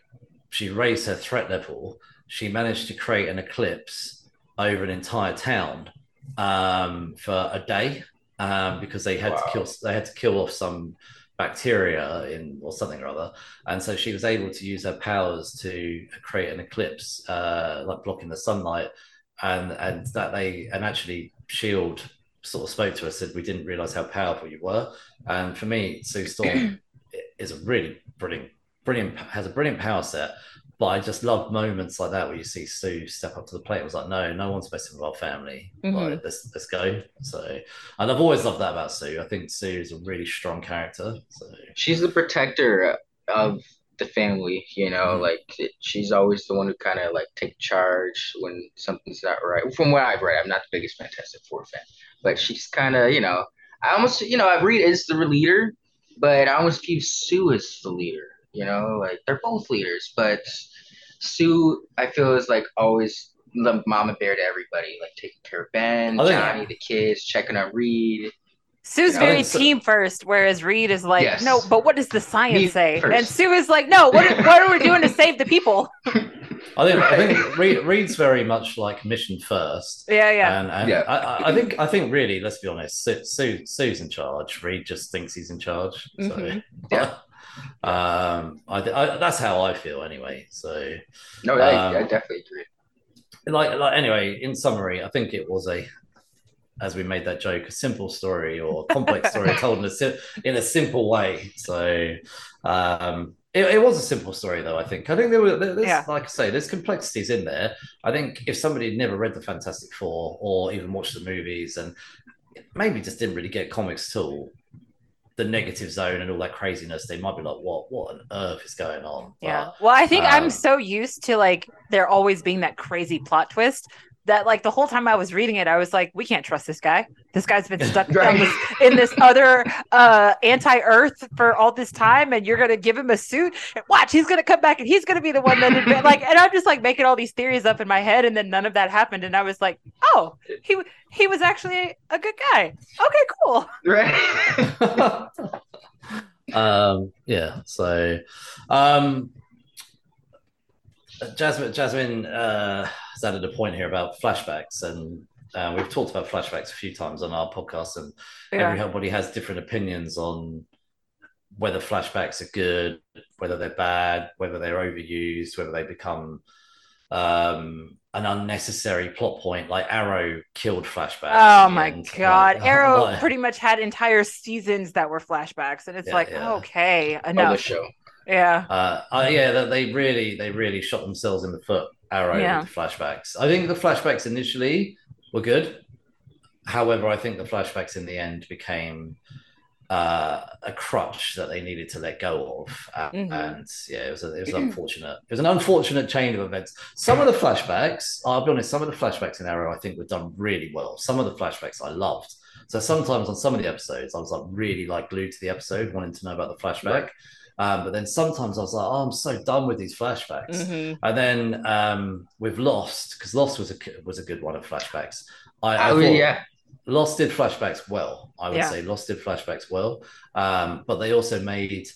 S2: she raised her threat level. She managed to create an eclipse over an entire town um, for a day um, because they had
S3: Wow.
S2: to kill they had to kill off some bacteria in or something or other, and so she was able to use her powers to create an eclipse, uh, like blocking the sunlight, and and that they and actually Shield sort of spoke to us said we didn't realize how powerful you were, and for me Sue Storm is a really brilliant brilliant has a brilliant power set. But I just love moments like that where you see Sue step up to the plate. It was like, no, no one's messing with our family.
S1: Mhm.
S2: Like, let's let's go. So, and I've always loved that about Sue. I think Sue is a really strong character. So,
S3: she's the protector of the family, you know,
S2: Mhm.
S3: like she's always the one who kind of like take charge when something's not right. From what I've read, I'm not the biggest Fantastic Four fan, but she's kind of, you know, I almost, you know, I read is the leader, but I almost view Sue as the leader. You know, like they're both leaders, but Sue, I feel is like always the mama bear to everybody, like taking care of Ben,
S2: I think-
S3: Johnny, the kids, checking on Reed.
S1: Sue's
S3: You know,
S1: very
S2: it's-
S1: team first, whereas Reed is like,
S3: Yes.
S1: no, but what does the science
S3: Me
S1: say?
S3: first.
S1: And Sue is like, no, what, what are we doing to save the people?
S2: I think I think Reed, Reed's very much like mission first.
S1: Yeah, yeah.
S2: And, and
S3: Yeah.
S2: I, I- I think I think really, let's be honest, Sue, Sue Sue's in charge. Reed just thinks he's in charge. So
S1: Mhm.
S3: Yeah.
S2: Um, I, I that's how I feel anyway. So
S3: No, I,
S2: Um,
S3: I definitely agree.
S2: like like anyway, in summary, I think it was a as we made that joke, a simple story or a complex story told in a sim- in a simple way. So um it, it was a simple story though, I think. I think there were there's
S1: Yeah.
S2: like I say, there's complexities in there. I think if somebody had never read the Fantastic Four or even watched the movies and maybe just didn't really get comics at all, the negative zone and all that craziness, they might be like, What what on earth is going on?
S1: Yeah. Well, I think I'm
S2: um,
S1: so used to like there always being that crazy plot twist that like the whole time I was reading it, I was like, we can't trust this guy. This guy's been stuck on
S3: Right.
S1: this, in this other uh anti-earth for all this time, and you're gonna give him a suit. And watch, he's gonna come back and he's gonna be the one that adva- like. And I'm just like making all these theories up in my head, and then none of that happened. And I was like, oh, he he was actually a good guy. Okay, cool.
S3: Right.
S2: um yeah so um jasmin jasmin uh has added a point here about flashbacks and uh, we've talked about flashbacks a few times on our podcast and everybody has different opinions on whether flashbacks are good whether they're bad whether they're overused whether they become um an unnecessary plot point like arrow killed flashbacks
S1: Oh my
S2: end.
S1: god,
S2: Like-
S1: Arrow
S2: like-
S1: pretty much had entire seasons that were flashbacks, and it's
S2: Yeah,
S1: like,
S2: yeah.
S1: okay, enough.
S3: show.
S1: Yeah.
S2: Uh, uh, yeah, that they really, they really shot themselves in the foot. Arrow
S1: Yeah.
S2: with the flashbacks. I think the flashbacks initially were good. However, I think the flashbacks in the end became uh, a crutch that they needed to let go of, Uh,
S1: Mhm.
S2: and yeah, it was a, it was unfortunate. It was an unfortunate chain of events. Some of the flashbacks, I'll be honest, some of the flashbacks in Arrow I think were done really well. Some of the flashbacks I loved. So sometimes on some of the episodes, I was like really like glued to the episode, wanting to know about the flashback. Um, but then sometimes I was like, oh, I'm so done with these flashbacks.
S1: Mhm.
S2: And then um, with Lost, because Lost was a was a good one of flashbacks. I, I
S3: Oh,
S2: thought
S3: yeah.
S2: Lost did flashbacks well. I would
S1: Yeah.
S2: say Lost did flashbacks well, um, but they also made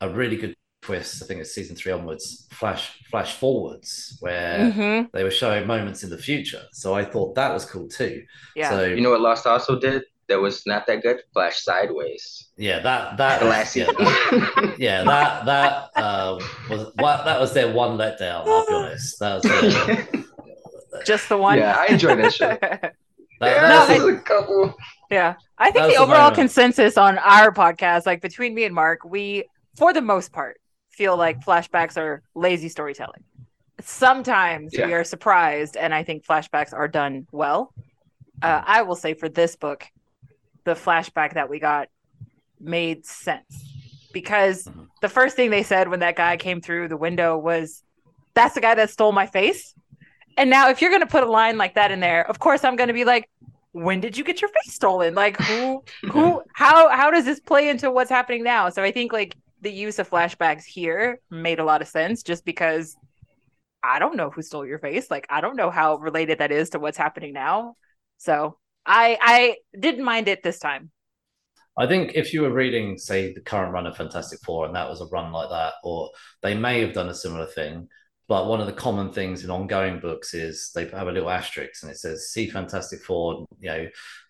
S2: a really good twist. I think it's season three onwards. Flash flash forwards where
S1: Mhm.
S2: they were showing moments in the future. So I thought that was cool too.
S1: Yeah.
S2: So
S3: You know what Lost also did that was not that good? Flash Sideways.
S2: yeah, that that
S3: The last
S2: yeah, that- yeah, that that uh, was well, that was their one letdown. I'll be honest. That was their,
S1: Just the one.
S3: Yeah, I enjoyed that show.
S2: that,
S3: There
S2: that was
S3: was a couple.
S1: Yeah. I think the
S2: the
S1: overall
S2: moment.
S1: consensus on our podcast, like between me and Mark, we, for the most part, feel like flashbacks are lazy storytelling. Sometimes we are surprised, and I think flashbacks are done well. Uh, I will say for this book, the flashback that we got made sense because
S2: Mhm.
S1: the first thing they said when that guy came through the window was, That's the guy that stole my face. And now, if you're going to put a line like that in there, of course, I'm going to be like, when did you get your face stolen? Like, who, who, how, how does this play into what's happening now? So I think like the use of flashbacks here made a lot of sense just because I don't know who stole your face. Like, I don't know how related that is to what's happening now. So I, I didn't mind it this time.
S2: I think if you were reading, say, the current run of Fantastic Four, and that was a run like that, or they may have done a similar thing. But one of the common things in ongoing books is they have a little asterisk and it says, see Fantastic Four, you know,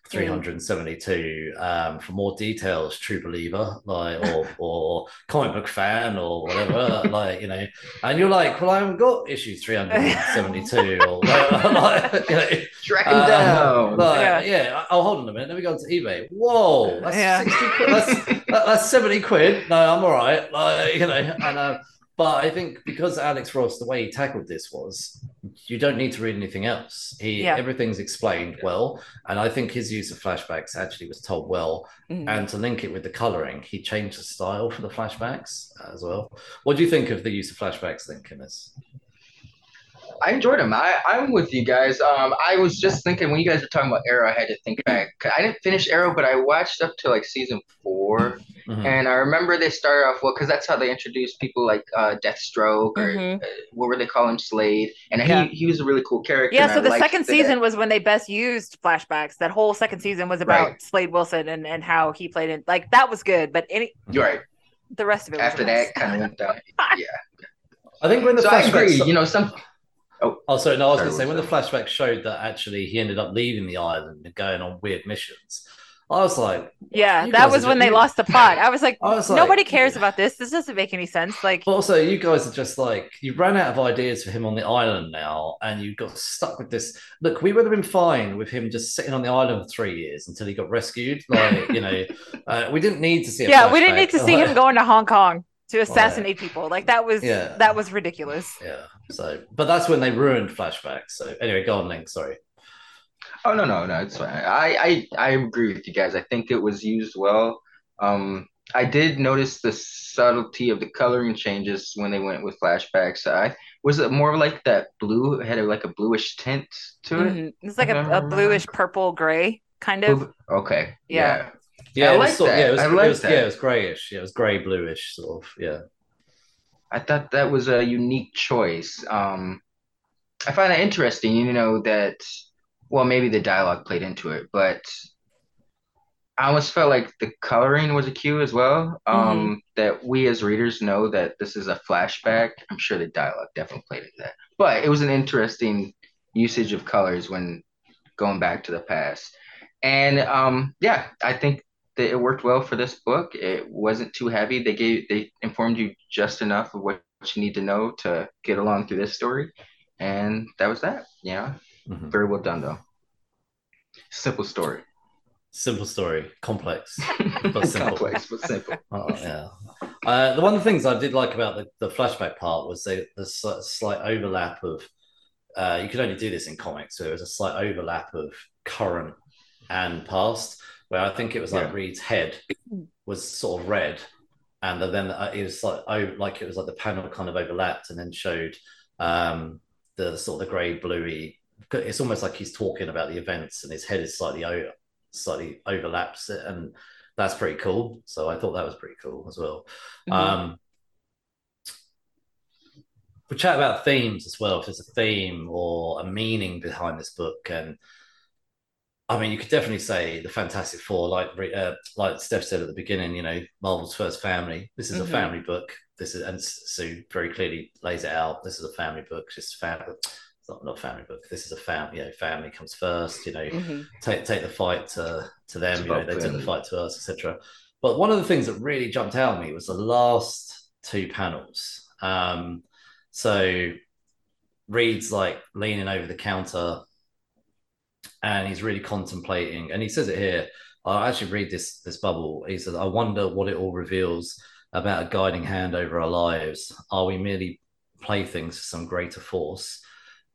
S2: 372 um, for more details, true believer, like, or, or comic book fan, or whatever, like, you know. And you're like, well, I haven't got issue 372, or like, you know.
S3: Track
S2: Uh,
S3: down.
S2: Like,
S1: Yeah.
S2: yeah. Oh, hold on a minute. Let me go to eBay. Whoa, that's
S1: Yeah.
S2: sixty quid. That's, that- that's seventy quid. No, I'm all right. Like, you know, and uh, but I think because Alex Ross, the way he tackled this was, you don't need to read anything else. He
S1: Yeah.
S2: everything's explained well, and I think his use of flashbacks actually was told well.
S1: Mhm.
S2: And to link it with the coloring, he changed the style for the flashbacks as well. What do you think of the use of flashbacks, then, in this?
S3: I enjoyed them. I, I'm with you guys. Um, I was just thinking when you guys were talking about Arrow, I had to think back. I didn't finish Arrow, but I watched up to like season 4
S2: Mhm.
S3: and I remember they started off well because that's how they introduced people like uh, Deathstroke or
S1: Mhm.
S3: uh, what were they call him, Slade, and
S1: Yeah.
S3: he he was a really cool character.
S1: Yeah, so the second
S3: that-
S1: season was when they best used flashbacks. That whole second season was about
S3: Right.
S1: Slade Wilson and, and how he played it. Like that was good, but any
S3: You're right.
S1: the rest of it was
S3: After
S1: a mess.
S3: that, kind of went down. Yeah.
S2: I think when the
S3: So I
S2: flashback
S3: agree. You know, some
S2: Oh, sorry. No, I was going to say when the
S3: what's
S2: flashback showed that actually he ended up leaving the island and going on weird missions. I was like,
S1: Yeah, that was when
S2: just-
S1: they lost the plot. I was like,
S2: I was like,
S1: nobody cares about this. This doesn't make any sense. Like,
S2: But also, you guys are just like you ran out of ideas for him on the island now, and you got stuck with this. Look, we would have been fine with him just sitting on the island for three years until he got rescued. Like, you know, uh, we didn't need to see. A
S1: yeah, we didn't need to see
S2: Like,
S1: him going to Hong Kong to assassinate people. Like that was
S2: Yeah.
S1: that was ridiculous.
S2: Yeah. So, but that's when they ruined flashbacks. So, anyway, go on, Link. Sorry.
S3: Oh no, no, no, it's fine. I, I I agree with you guys. I think it was used well. Um, I did notice the subtlety of the coloring changes when they went with flashbacks. I was it more like that blue it had like a bluish tint to it.
S1: Mhm. It's like a, a bluish purple gray kind of.
S3: Okay,
S1: Yeah.
S3: yeah.
S2: Yeah,
S3: I
S2: it was
S3: like
S2: sort-
S3: that.
S2: Yeah, it was,
S3: I
S2: it
S3: like
S2: was-
S3: that.
S2: Yeah, it was grayish. Yeah, it was grey bluish sort of. Yeah.
S3: I thought that was a unique choice. Um, I find it interesting, you know, that, well, maybe the dialogue played into it, but I almost felt like the coloring was a cue as well. Um, that we as readers know that this is a flashback. I'm sure the dialogue definitely played into that, but it was an interesting usage of colors when going back to the past. And um, yeah, I think that it worked well for this book. It wasn't too heavy. They gave they informed you just enough of what you need to know to get along through this story, and that was that. Yeah,
S2: Mhm.
S3: very well done though. Simple story,
S2: Simple story, complex. But simple.
S3: complex but simple.
S2: Oh, yeah. Uh, the one of the things I did like about the, the flashback part was the, the sli- slight overlap of. Uh, you could only do this in comics. So there was a slight overlap of current and past, where I think it was like
S3: Yeah.
S2: Reed's head was sort of red, and then it was like oh, like it was like the panel kind of overlapped and then showed um, the sort of the grey bluey. It's almost like he's talking about the events, and his head is slightly over, slightly overlaps it, and that's pretty cool. So I thought that was pretty cool as well.
S1: Mhm.
S2: Um, we chat about themes as well. If there's a theme or a meaning behind this book, and I mean, you could definitely say the Fantastic Four, like uh, like Stef said at the beginning. You know, Marvel's first family. This is
S1: Mhm.
S2: a family book. This is and Sue very clearly lays it out. This is a family book. It's family. It's not not family book. This is a family. You know, family comes first. You know,
S1: Mhm.
S2: take take the fight to to them.
S3: It's
S2: You know, they took the fight to us, etc. But one of the things that really jumped out at me was the last two panels. Um, so Reed's like leaning over the counter, and he's really contemplating. And he says it here. I'll actually read this this bubble. He says, "I wonder what it all reveals about a guiding hand over our lives. Are we merely playthings for some greater force?"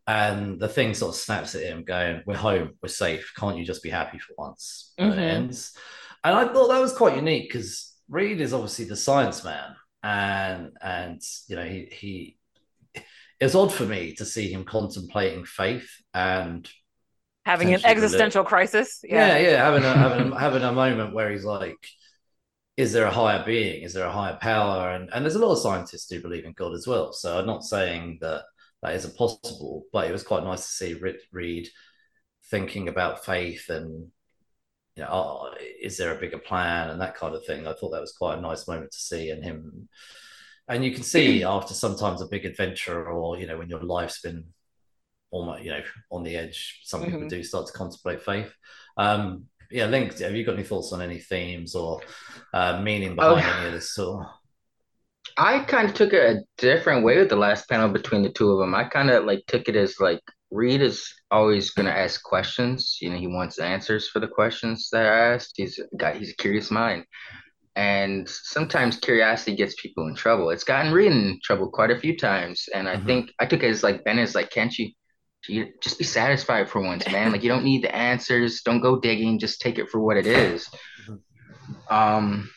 S2: And the thing sort of snaps at him, going, "We're home. We're safe. Can't you just be happy for once?" And it
S1: Mhm.
S2: ends. And I thought that was quite unique because Reed is obviously the science man, and and you know he he. It was odd for me to see him contemplating faith and
S1: Having an existential crisis.
S2: yeah,
S1: Yeah.
S2: yeah, having a having a, having a moment where he's like, "Is there a higher being? Is there a higher power?" And and there's a lot of scientists who believe in God as well. So I'm not saying that that isn't possible, but it was quite nice to see Reed, Reed thinking about faith and you know, oh, is there a bigger plan and that kind of thing. I thought that was quite a nice moment to see, and him. And you can see after sometimes a big adventure, or you know, when your life's been almost you know on the edge, some people
S1: Mhm.
S2: do start to contemplate faith. Um, yeah, Link, have you got any thoughts on any themes or uh, meaning
S3: Oh.
S2: behind any of this?
S3: I kind of took it a different way with the last panel between the two of them. I kind of like took it as like Reed is always going to ask questions. You know, he wants answers for the questions that are asked. He's got he's a curious mind, and sometimes curiosity gets people in trouble. It's gotten Reed in trouble quite a few times, and I
S2: Mhm.
S3: think I took it as like Ben is like, can't you? You just be satisfied for once, man. Like you don't need the answers. Don't go digging. Just take it for what it is. Um,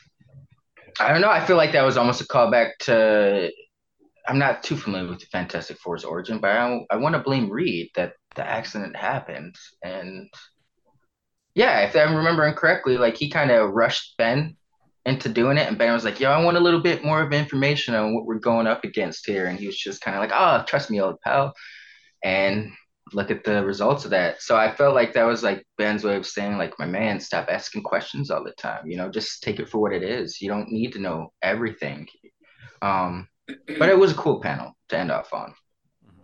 S3: I don't know. I feel like that was almost a callback to I'm not too familiar with the Fantastic Four's origin, but I I want to blame Reed that the accident happened, and yeah, if I'm remembering correctly, like he kind of rushed Ben into doing it, and Ben was like, "Yo, I want a little bit more of information on what we're going up against here," and he was just kind of like, "Oh, trust me, old pal," and look at the results of that. So I felt like that was like Ben's way of saying, like, my man, stop asking questions all the time. You know, just take it for what it is. You don't need to know everything. Um, but it was a cool panel to end off on.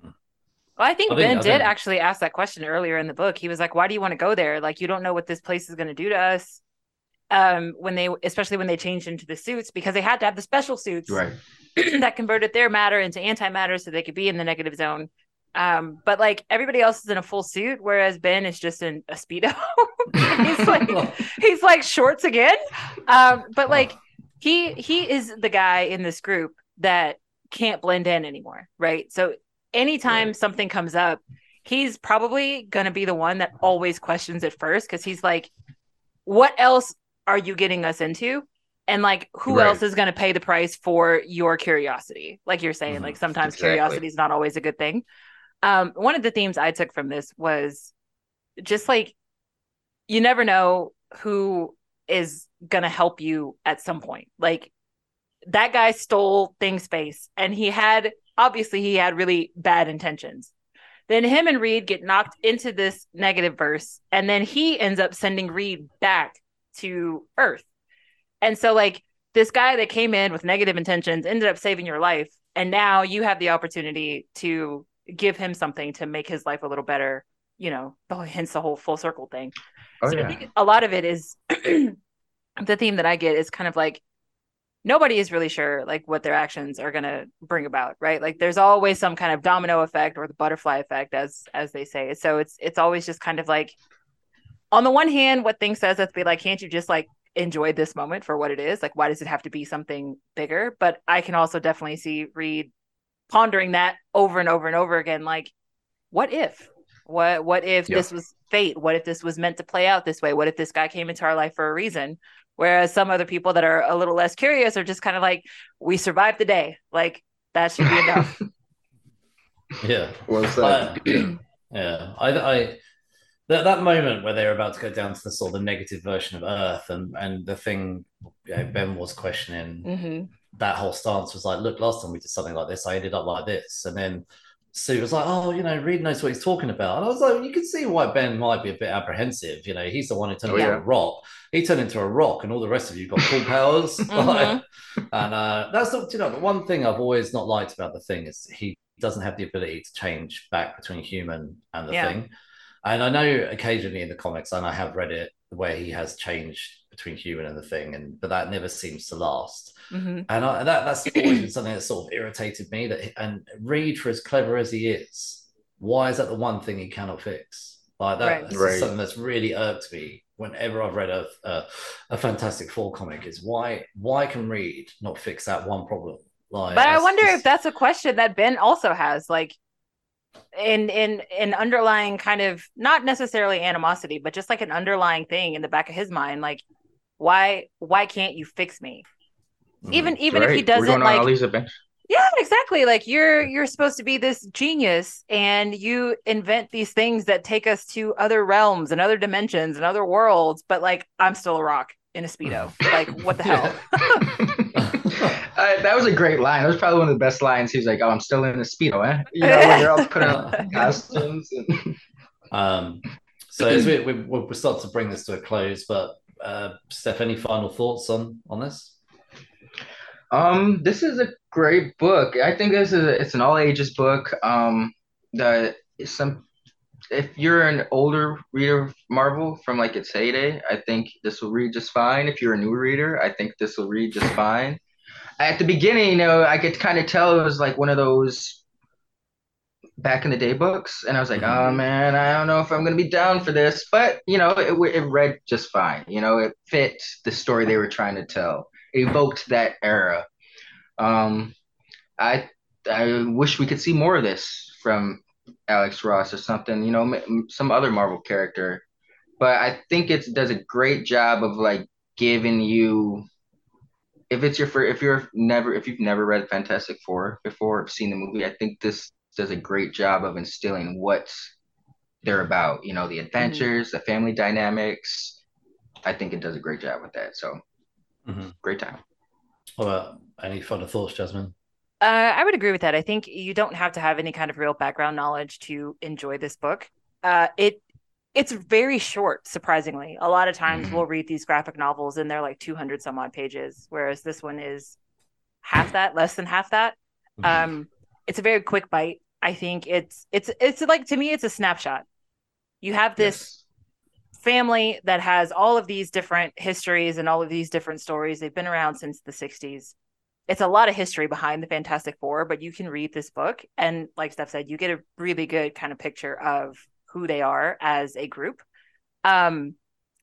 S1: Well, I think I Ben did actually ask that question earlier in the book. He was like, "Why do you want to go there? Like, you don't know what this place is going to do to us." Um, when they, especially when they changed into the suits, because they had to have the special suits
S3: right.
S1: that converted their matter into antimatter, so they could be in the negative zone. Um, but like everybody else is in a full suit, whereas Ben is just in a speedo. he's like he's like shorts again. Um, but like he he is the guy in this group that can't blend in anymore, right? So anytime right. something comes up, he's probably going to be the one that always questions it first because he's like, what else are you getting us into? And like, who right. else is going to pay the price for your curiosity? Like you're saying, mm-hmm. like sometimes exactly. curiosity is not always a good thing. Um, one of the themes I took from this was just like, you never know who is going to help you at some point. Like, that guy stole thing space and he had obviously he had really bad intentions. Then him and Reed get knocked into this negative verse, and then he ends up sending Reed back to Earth. And so, like, this guy that came in with negative intentions ended up saving your life. And now you have the opportunity to give him something to make his life a little better, you know, oh, hence the whole full circle thing. Oh, so yeah. I think a lot of it is the theme that I get is kind of like nobody is really sure like what their actions are going to bring about right like there's always some kind of domino effect or the butterfly effect as as they say so it's it's always just kind of like on the one hand what thing says us be like can't you just like enjoy this moment for what it is like why does it have to be something bigger but i can also definitely see reed pondering that over and over and over again like what if what what if yep. this was fate what if this was meant to play out this way what if this guy came into our life for a reason Whereas some other people that are a little less curious are just kind of like, we survived the day. Like that should be enough.
S2: yeah. Well said. yeah. I, I, that, that moment where they're about to go down to the sort of the negative version of Earth and, and the thing you know, Ben was questioning, mm-hmm. That whole stance was like, look, last time we did something like this, I ended up like this. And then Sue was like, "Oh, you know, Reed knows what he's talking about," and I was like, "You can see why Ben might be a bit apprehensive. You know, he's the one who turned oh, into yeah. a rock. He turned into a rock, and all the rest of you got cool powers. mm-hmm. like, and uh, that's not, you know, the one thing I've always not liked about the thing is he doesn't have the ability to change back between human and the yeah. thing. And I know occasionally in the comics, and I have read it where he has changed between human and the thing, and but that never seems to last. Mm-hmm. And I, that, that's always been something that sort of irritated me. That and Reed, for as clever as he is, why is that the one thing he cannot fix? Like that, right. that's right. something that's really irked me whenever I've read a, a, a Fantastic Four comic. Is why why can Reed not fix that one problem?
S1: Like, but I wonder just... if that's a question that Ben also has. Like, in in an underlying kind of not necessarily animosity, but just like an underlying thing in the back of his mind, like why why can't you fix me? Mm-hmm. Even even right. if he doesn't like yeah exactly like you're you're supposed to be this genius and you invent these things that take us to other realms and other dimensions and other worlds but like i'm still a rock in a speedo like what the hell
S3: uh, that was a great line. That was probably one of the best lines. He was like, "Oh, I'm still in a speedo, eh?" You know, when they're all putting on costumes. And...
S2: Um, so as we, we we start to bring this to a close, but uh, Stef, any final thoughts on on this?
S3: Um, this is a great book. I think this is a, it's an all ages book. Um, that some if you're an older reader of Marvel from like its heyday, I think this will read just fine. If you're a new reader, I think this will read just fine. At the beginning, you know, I could kind of tell it was like one of those back in the day books, and I was like, mm-hmm. oh man, I don't know if I'm gonna be down for this, but you know, it it read just fine. You know, it fit the story they were trying to tell evoked that era. Um, I I wish we could see more of this from Alex Ross or something, you know, some other Marvel character. But I think it does a great job of like giving you if it's your first, if you're never, if you've never read Fantastic Four before, or seen the movie, I think this does a great job of instilling what they're about. You know, the adventures, mm-hmm. the family dynamics. I think it does a great job with that. So, mm-hmm. great time.
S2: Well, any further thoughts, Jasmin?
S1: Uh, I would agree with that. I think you don't have to have any kind of real background knowledge to enjoy this book. Uh, it it's very short, surprisingly. A lot of times mm-hmm. we'll read these graphic novels and they're like 200 some odd pages, whereas this one is half that, less than half that. Mm-hmm. Um, it's a very quick bite. I think it's it's it's like to me it's a snapshot. You have this yes. family that has all of these different histories and all of these different stories. They've been around since the 60s. It's a lot of history behind the Fantastic Four, but you can read this book and like Stef said, you get a really good kind of picture of who they are as a group. Um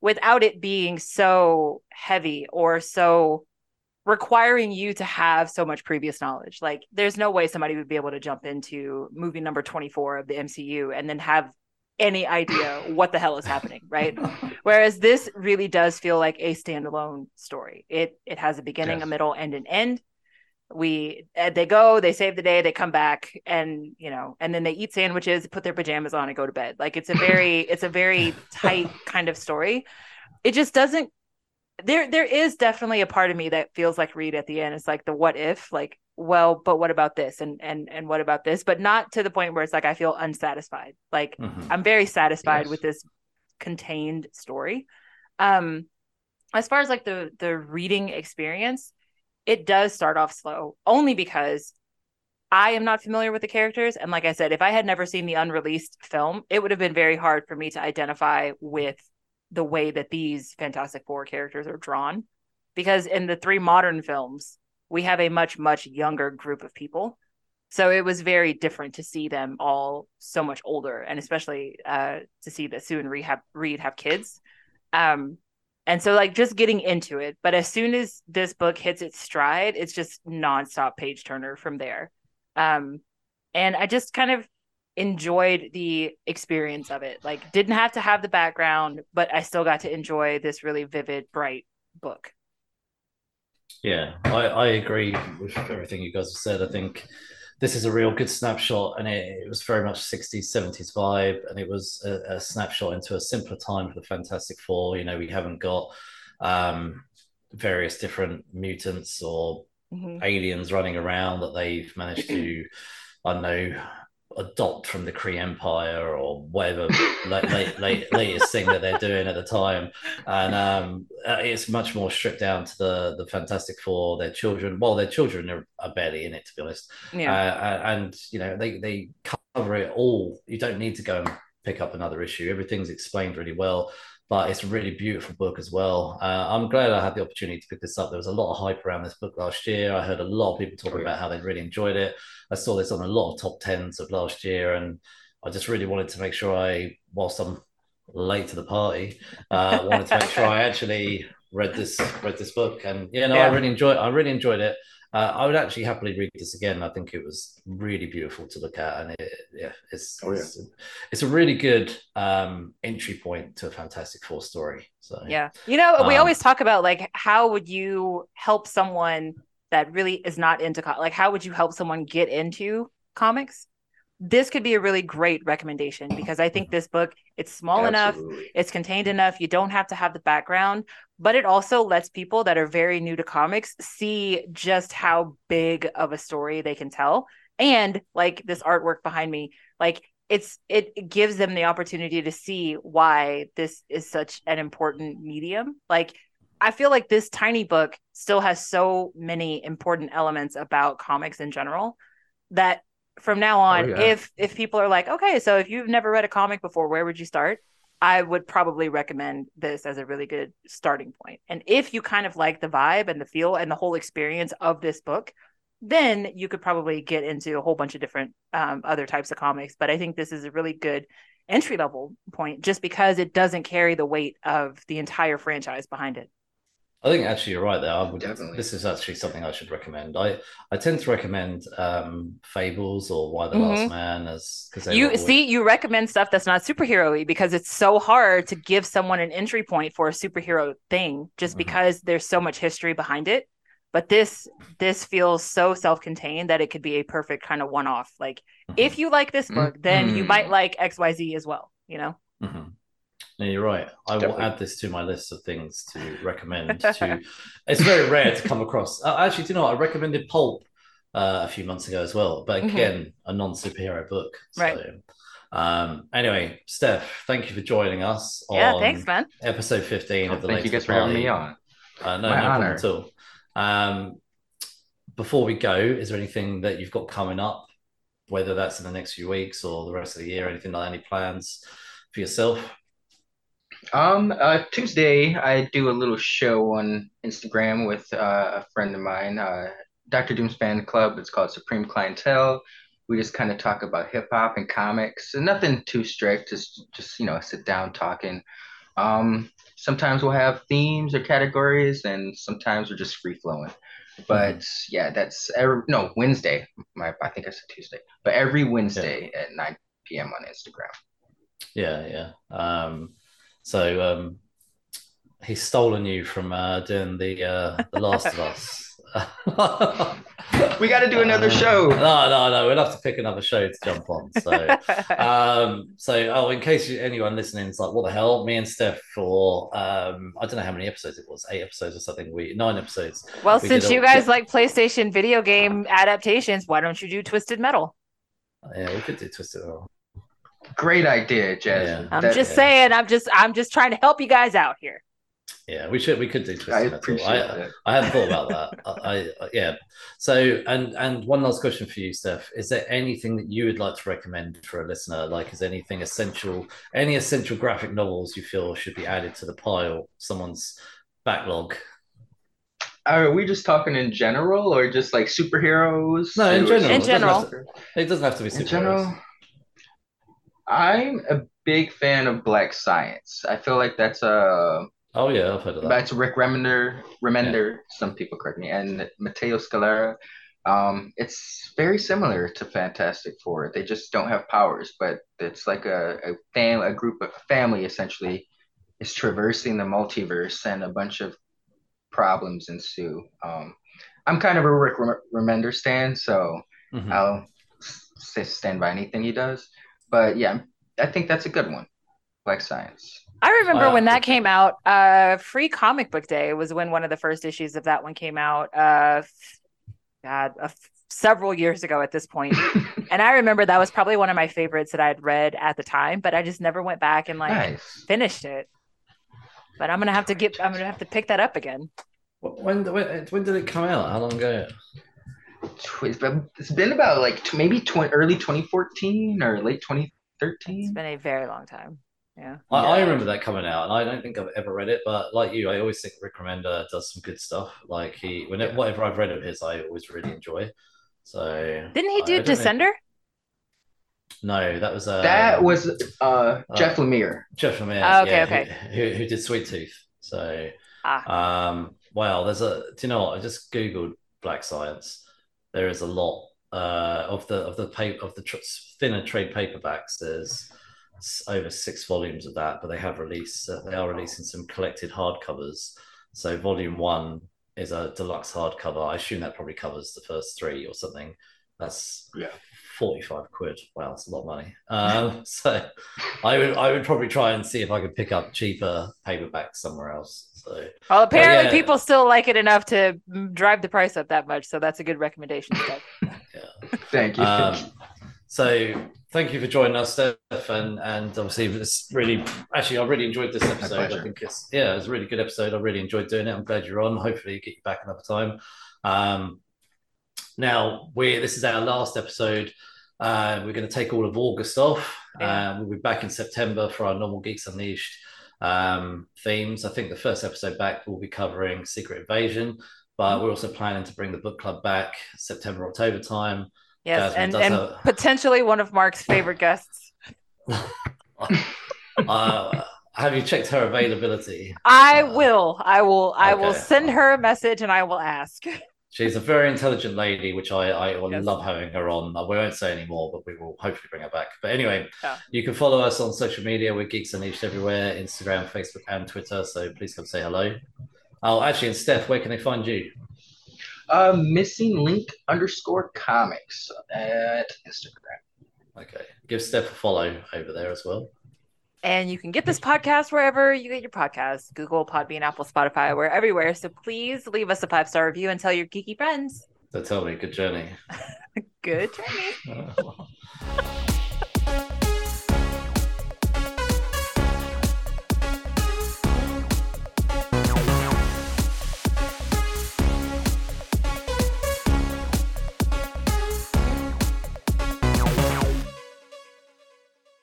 S1: without it being so heavy or so requiring you to have so much previous knowledge. Like there's no way somebody would be able to jump into movie number 24 of the MCU and then have any idea what the hell is happening, right? Whereas this really does feel like a standalone story. It it has a beginning, yes. a middle, and an end. We uh, they go, they save the day, they come back, and you know, and then they eat sandwiches, put their pajamas on, and go to bed. Like it's a very it's a very tight kind of story. It just doesn't there there is definitely a part of me that feels like Reed at the end. It's like the what if, like, well, but what about this and and and what about this? But not to the point where it's like I feel unsatisfied. Like mm-hmm. I'm very satisfied yes. with this contained story. Um as far as like the the reading experience, it does start off slow only because I am not familiar with the characters. And like I said, if I had never seen the unreleased film, it would have been very hard for me to identify with the way that these Fantastic Four characters are drawn. Because in the three modern films, we have a much, much younger group of people. So it was very different to see them all so much older, and especially uh, to see that Sue and Reed have, Reed have kids. Um, and so, like, just getting into it. But as soon as this book hits its stride, it's just nonstop page turner from there. Um, and I just kind of enjoyed the experience of it. Like didn't have to have the background, but I still got to enjoy this really vivid, bright book.
S2: Yeah, I, I agree with everything you guys have said. I think this is a real good snapshot and it, it was very much 60s 70s vibe and it was a, a, snapshot into a simpler time for the fantastic four you know we haven't got um, various different mutants or mm-hmm. aliens running around that they've managed to i don't know adopt from the Kree Empire or whatever late, late, late, latest thing that they're doing at the time, and um, uh, it's much more stripped down to the the Fantastic Four. Their children, well, their children are, are barely in it to be honest. Yeah, uh, and you know they they cover it all. You don't need to go and pick up another issue. Everything's explained really well but it's a really beautiful book as well. Uh, I'm glad I had the opportunity to pick this up. There was a lot of hype around this book last year. I heard a lot of people talking oh, yeah. about how they really enjoyed it. I saw this on a lot of top tens of last year, and I just really wanted to make sure I, whilst I'm late to the party, uh, wanted to make sure I actually read this read this book. And yeah, no, yeah. I really enjoyed. I really enjoyed it. Uh, I would actually happily read this again. I think it was really beautiful to look at, and it, yeah, it's oh, yeah. It's, it's, a really good um, entry point to a Fantastic Four story. So
S1: yeah, you know, we um, always talk about like how would you help someone that really is not into co- like how would you help someone get into comics? This could be a really great recommendation because I think this book it's small Absolutely. enough, it's contained enough, you don't have to have the background, but it also lets people that are very new to comics see just how big of a story they can tell. And like this artwork behind me, like it's it gives them the opportunity to see why this is such an important medium. Like I feel like this tiny book still has so many important elements about comics in general that from now on oh, yeah. if if people are like okay so if you've never read a comic before where would you start i would probably recommend this as a really good starting point. point and if you kind of like the vibe and the feel and the whole experience of this book then you could probably get into a whole bunch of different um, other types of comics but i think this is a really good entry level point just because it doesn't carry the weight of the entire franchise behind it
S2: I think actually you're right there. I would definitely. This is actually something I should recommend. I I tend to recommend um Fables or Y the mm-hmm. Last Man as
S1: because you always... see you recommend stuff that's not superhero-y because it's so hard to give someone an entry point for a superhero thing just mm-hmm. because there's so much history behind it. but this this feels so self-contained that it could be a perfect kind of one-off like
S2: Mhm.
S1: if you like this book then you might like xyz as well you know
S2: Mhm. No, you're right. I will add this to my list of things to recommend. to It's very rare to come across. Uh, actually, do you know what? I recommended Pulp uh, a few months ago as well, but
S1: Mhm.
S2: again, a non-superhero book. So,
S1: Right.
S2: Um, anyway, Stef, thank you for joining us
S1: yeah thanks man
S2: episode 15 of the
S3: Thank you
S2: Latest
S3: guys for having me on.
S2: Uh, no,
S3: My
S2: no problem
S3: honor.
S2: at all. Um, before we go, is there anything that you've got coming up, whether that's in the next few weeks or the rest of the year? Anything like any plans for yourself?
S3: Um, uh, Tuesday, I do a little show on Instagram with uh, a friend of mine, uh, Dr. Doom's Fan Club. It's called Supreme Clientele. We just kind of talk about hip hop and comics, and nothing too strict. Just, just you know, sit down talking. Um, sometimes we'll have themes or categories, and sometimes we're just free flowing. But yeah, that's every no Wednesday. My I think I said Tuesday, but every Wednesday at 9 p.m. on Instagram.
S2: Yeah, yeah. Um, so um, he's stolen you from uh, doing the uh, the Last of Us.
S3: We got to do another
S2: Uh,
S3: show.
S2: No, no, no. We'll have to pick another show to jump on. So, um, so oh, in case you, anyone listening is like, what the hell? Me and Stef for um, I don't know how many episodes it was, eight episodes or something. We nine episodes.
S1: well
S2: we
S1: since
S2: did a-
S1: you guys like playstation video game adaptations why don't you do twisted metal
S2: Yeah, we could do Twisted Metal.
S3: Great idea, Jasmin.
S1: i'm
S3: That-
S1: just
S2: yeah.
S1: saying i'm just i'm just trying to help you guys out here
S2: Yeah, we should. We could do Twisted
S3: I
S2: Metal.
S3: appreciate
S2: I,
S3: that.
S2: I hadn't thought about that. I, I yeah. So and and one last question for you, Stef. Is there anything that you would like to recommend for a listener? Like, is anything essential? Any essential graphic novels you feel should be added to the pile? Someone's backlog.
S3: Are we just talking in general or just like superheroes?
S2: No, in general.
S1: In
S2: It doesn't have
S1: general.
S2: to- It doesn't have to be
S3: In
S2: superheroes.
S3: general, I'm a big fan of Black Science. I feel like that's a
S2: Oh yeah, I've heard of that.
S3: that's Rick Remender. Remender, some people correct me, and Matteo Scalera. Um, it's very similar to Fantastic Four. They just don't have powers, but it's like a a fam a group of family essentially is traversing the multiverse, and a bunch of problems ensue. Um, I'm kind of a Rick Remender stan, so
S2: Mhm.
S3: I'll stand by anything he does. But yeah, I think that's a good one. Black Science.
S1: I remember
S2: Uh,
S1: when that came out. Uh, Free Comic Book Day was when one of the first issues of that one came out. Uh, God, uh, several years ago at this point, and I remember that was probably one of my favorites that I'd read at the time. But I just never went back and like
S3: nice.
S1: finished it. But I'm gonna have to get. I'm gonna have to pick that up again.
S2: When, when when did it come out? How long ago?
S3: Tw- It's been, it's been about like t- maybe tw- early 2014 or late 2013.
S1: It's been a very long time. Yeah.
S2: I, I remember that coming out, and I don't think I've ever read it. But like you, I always think Rick Remender does some good stuff. Like he, whenever
S3: Yeah.
S2: whatever I've read of his, I always really enjoy. So
S1: Didn't he do
S2: I don't
S1: Descender?
S2: No, that was uh,
S3: That was uh, Jeff Lemire.
S2: Jeff Lemire.
S1: Oh, okay,
S2: yeah,
S1: okay.
S2: Who, who, who did Sweet Tooth? So
S1: Ah,
S2: um, wow, there's a. Do you know what? I just googled Black Science. There is a lot uh, of the of the paper of the tr- thinner trade paperbacks. There's over six volumes of that, but they have released. Uh, they are releasing some collected hardcovers. So volume one is a deluxe hardcover. I assume that probably covers the first three or something. That's
S3: Yeah.
S2: 45 quid. Wow, that's a lot of money. Um, so I would I would probably try and see if I could pick up cheaper paperbacks somewhere else. So
S1: well, apparently
S2: yeah.
S1: people still like it enough to drive the price up that much. So that's a good recommendation. Stef.
S3: Thank you.
S2: um, so thank you for joining us, Stef, and and obviously it's really actually I really enjoyed this episode. I think it's yeah, it was a really good episode. I really enjoyed doing it. I'm glad you're on. Hopefully get you back another time. Um, now we're this is our last episode. Uh, we're going to take all of August off.
S1: Yeah.
S2: Uh, we'll be back in September for our normal Geeks Unleashed um, themes. I think the first episode back will be covering Secret Invasion, but we're also planning to bring the book club back September October time.
S1: Yes,
S2: Jasmin
S1: and and potentially one of Mark's favorite guests.
S2: uh, have you checked her availability?
S1: I
S2: Uh,
S1: will. I will. I will send her a message and I will ask.
S2: She's a very intelligent lady, which I, I
S1: Yes.
S2: love having her on. We won't say any more, but we will hopefully bring her back. But anyway,
S1: Yeah.
S2: you can follow us on social media. We're Geeks Unleashed everywhere Instagram, Facebook, and Twitter. So please come say hello. Oh, actually, and Stef, where can they find you?
S3: Uh, missing lynk underscore comics at Instagram.
S2: Okay. Give Stef a follow over there as well.
S1: And you can get this podcast wherever you get your podcasts Google, Podbean, Apple, Spotify. We're everywhere. So please leave us a five star review and tell your geeky friends.
S2: So tell me, good journey.
S1: Good journey.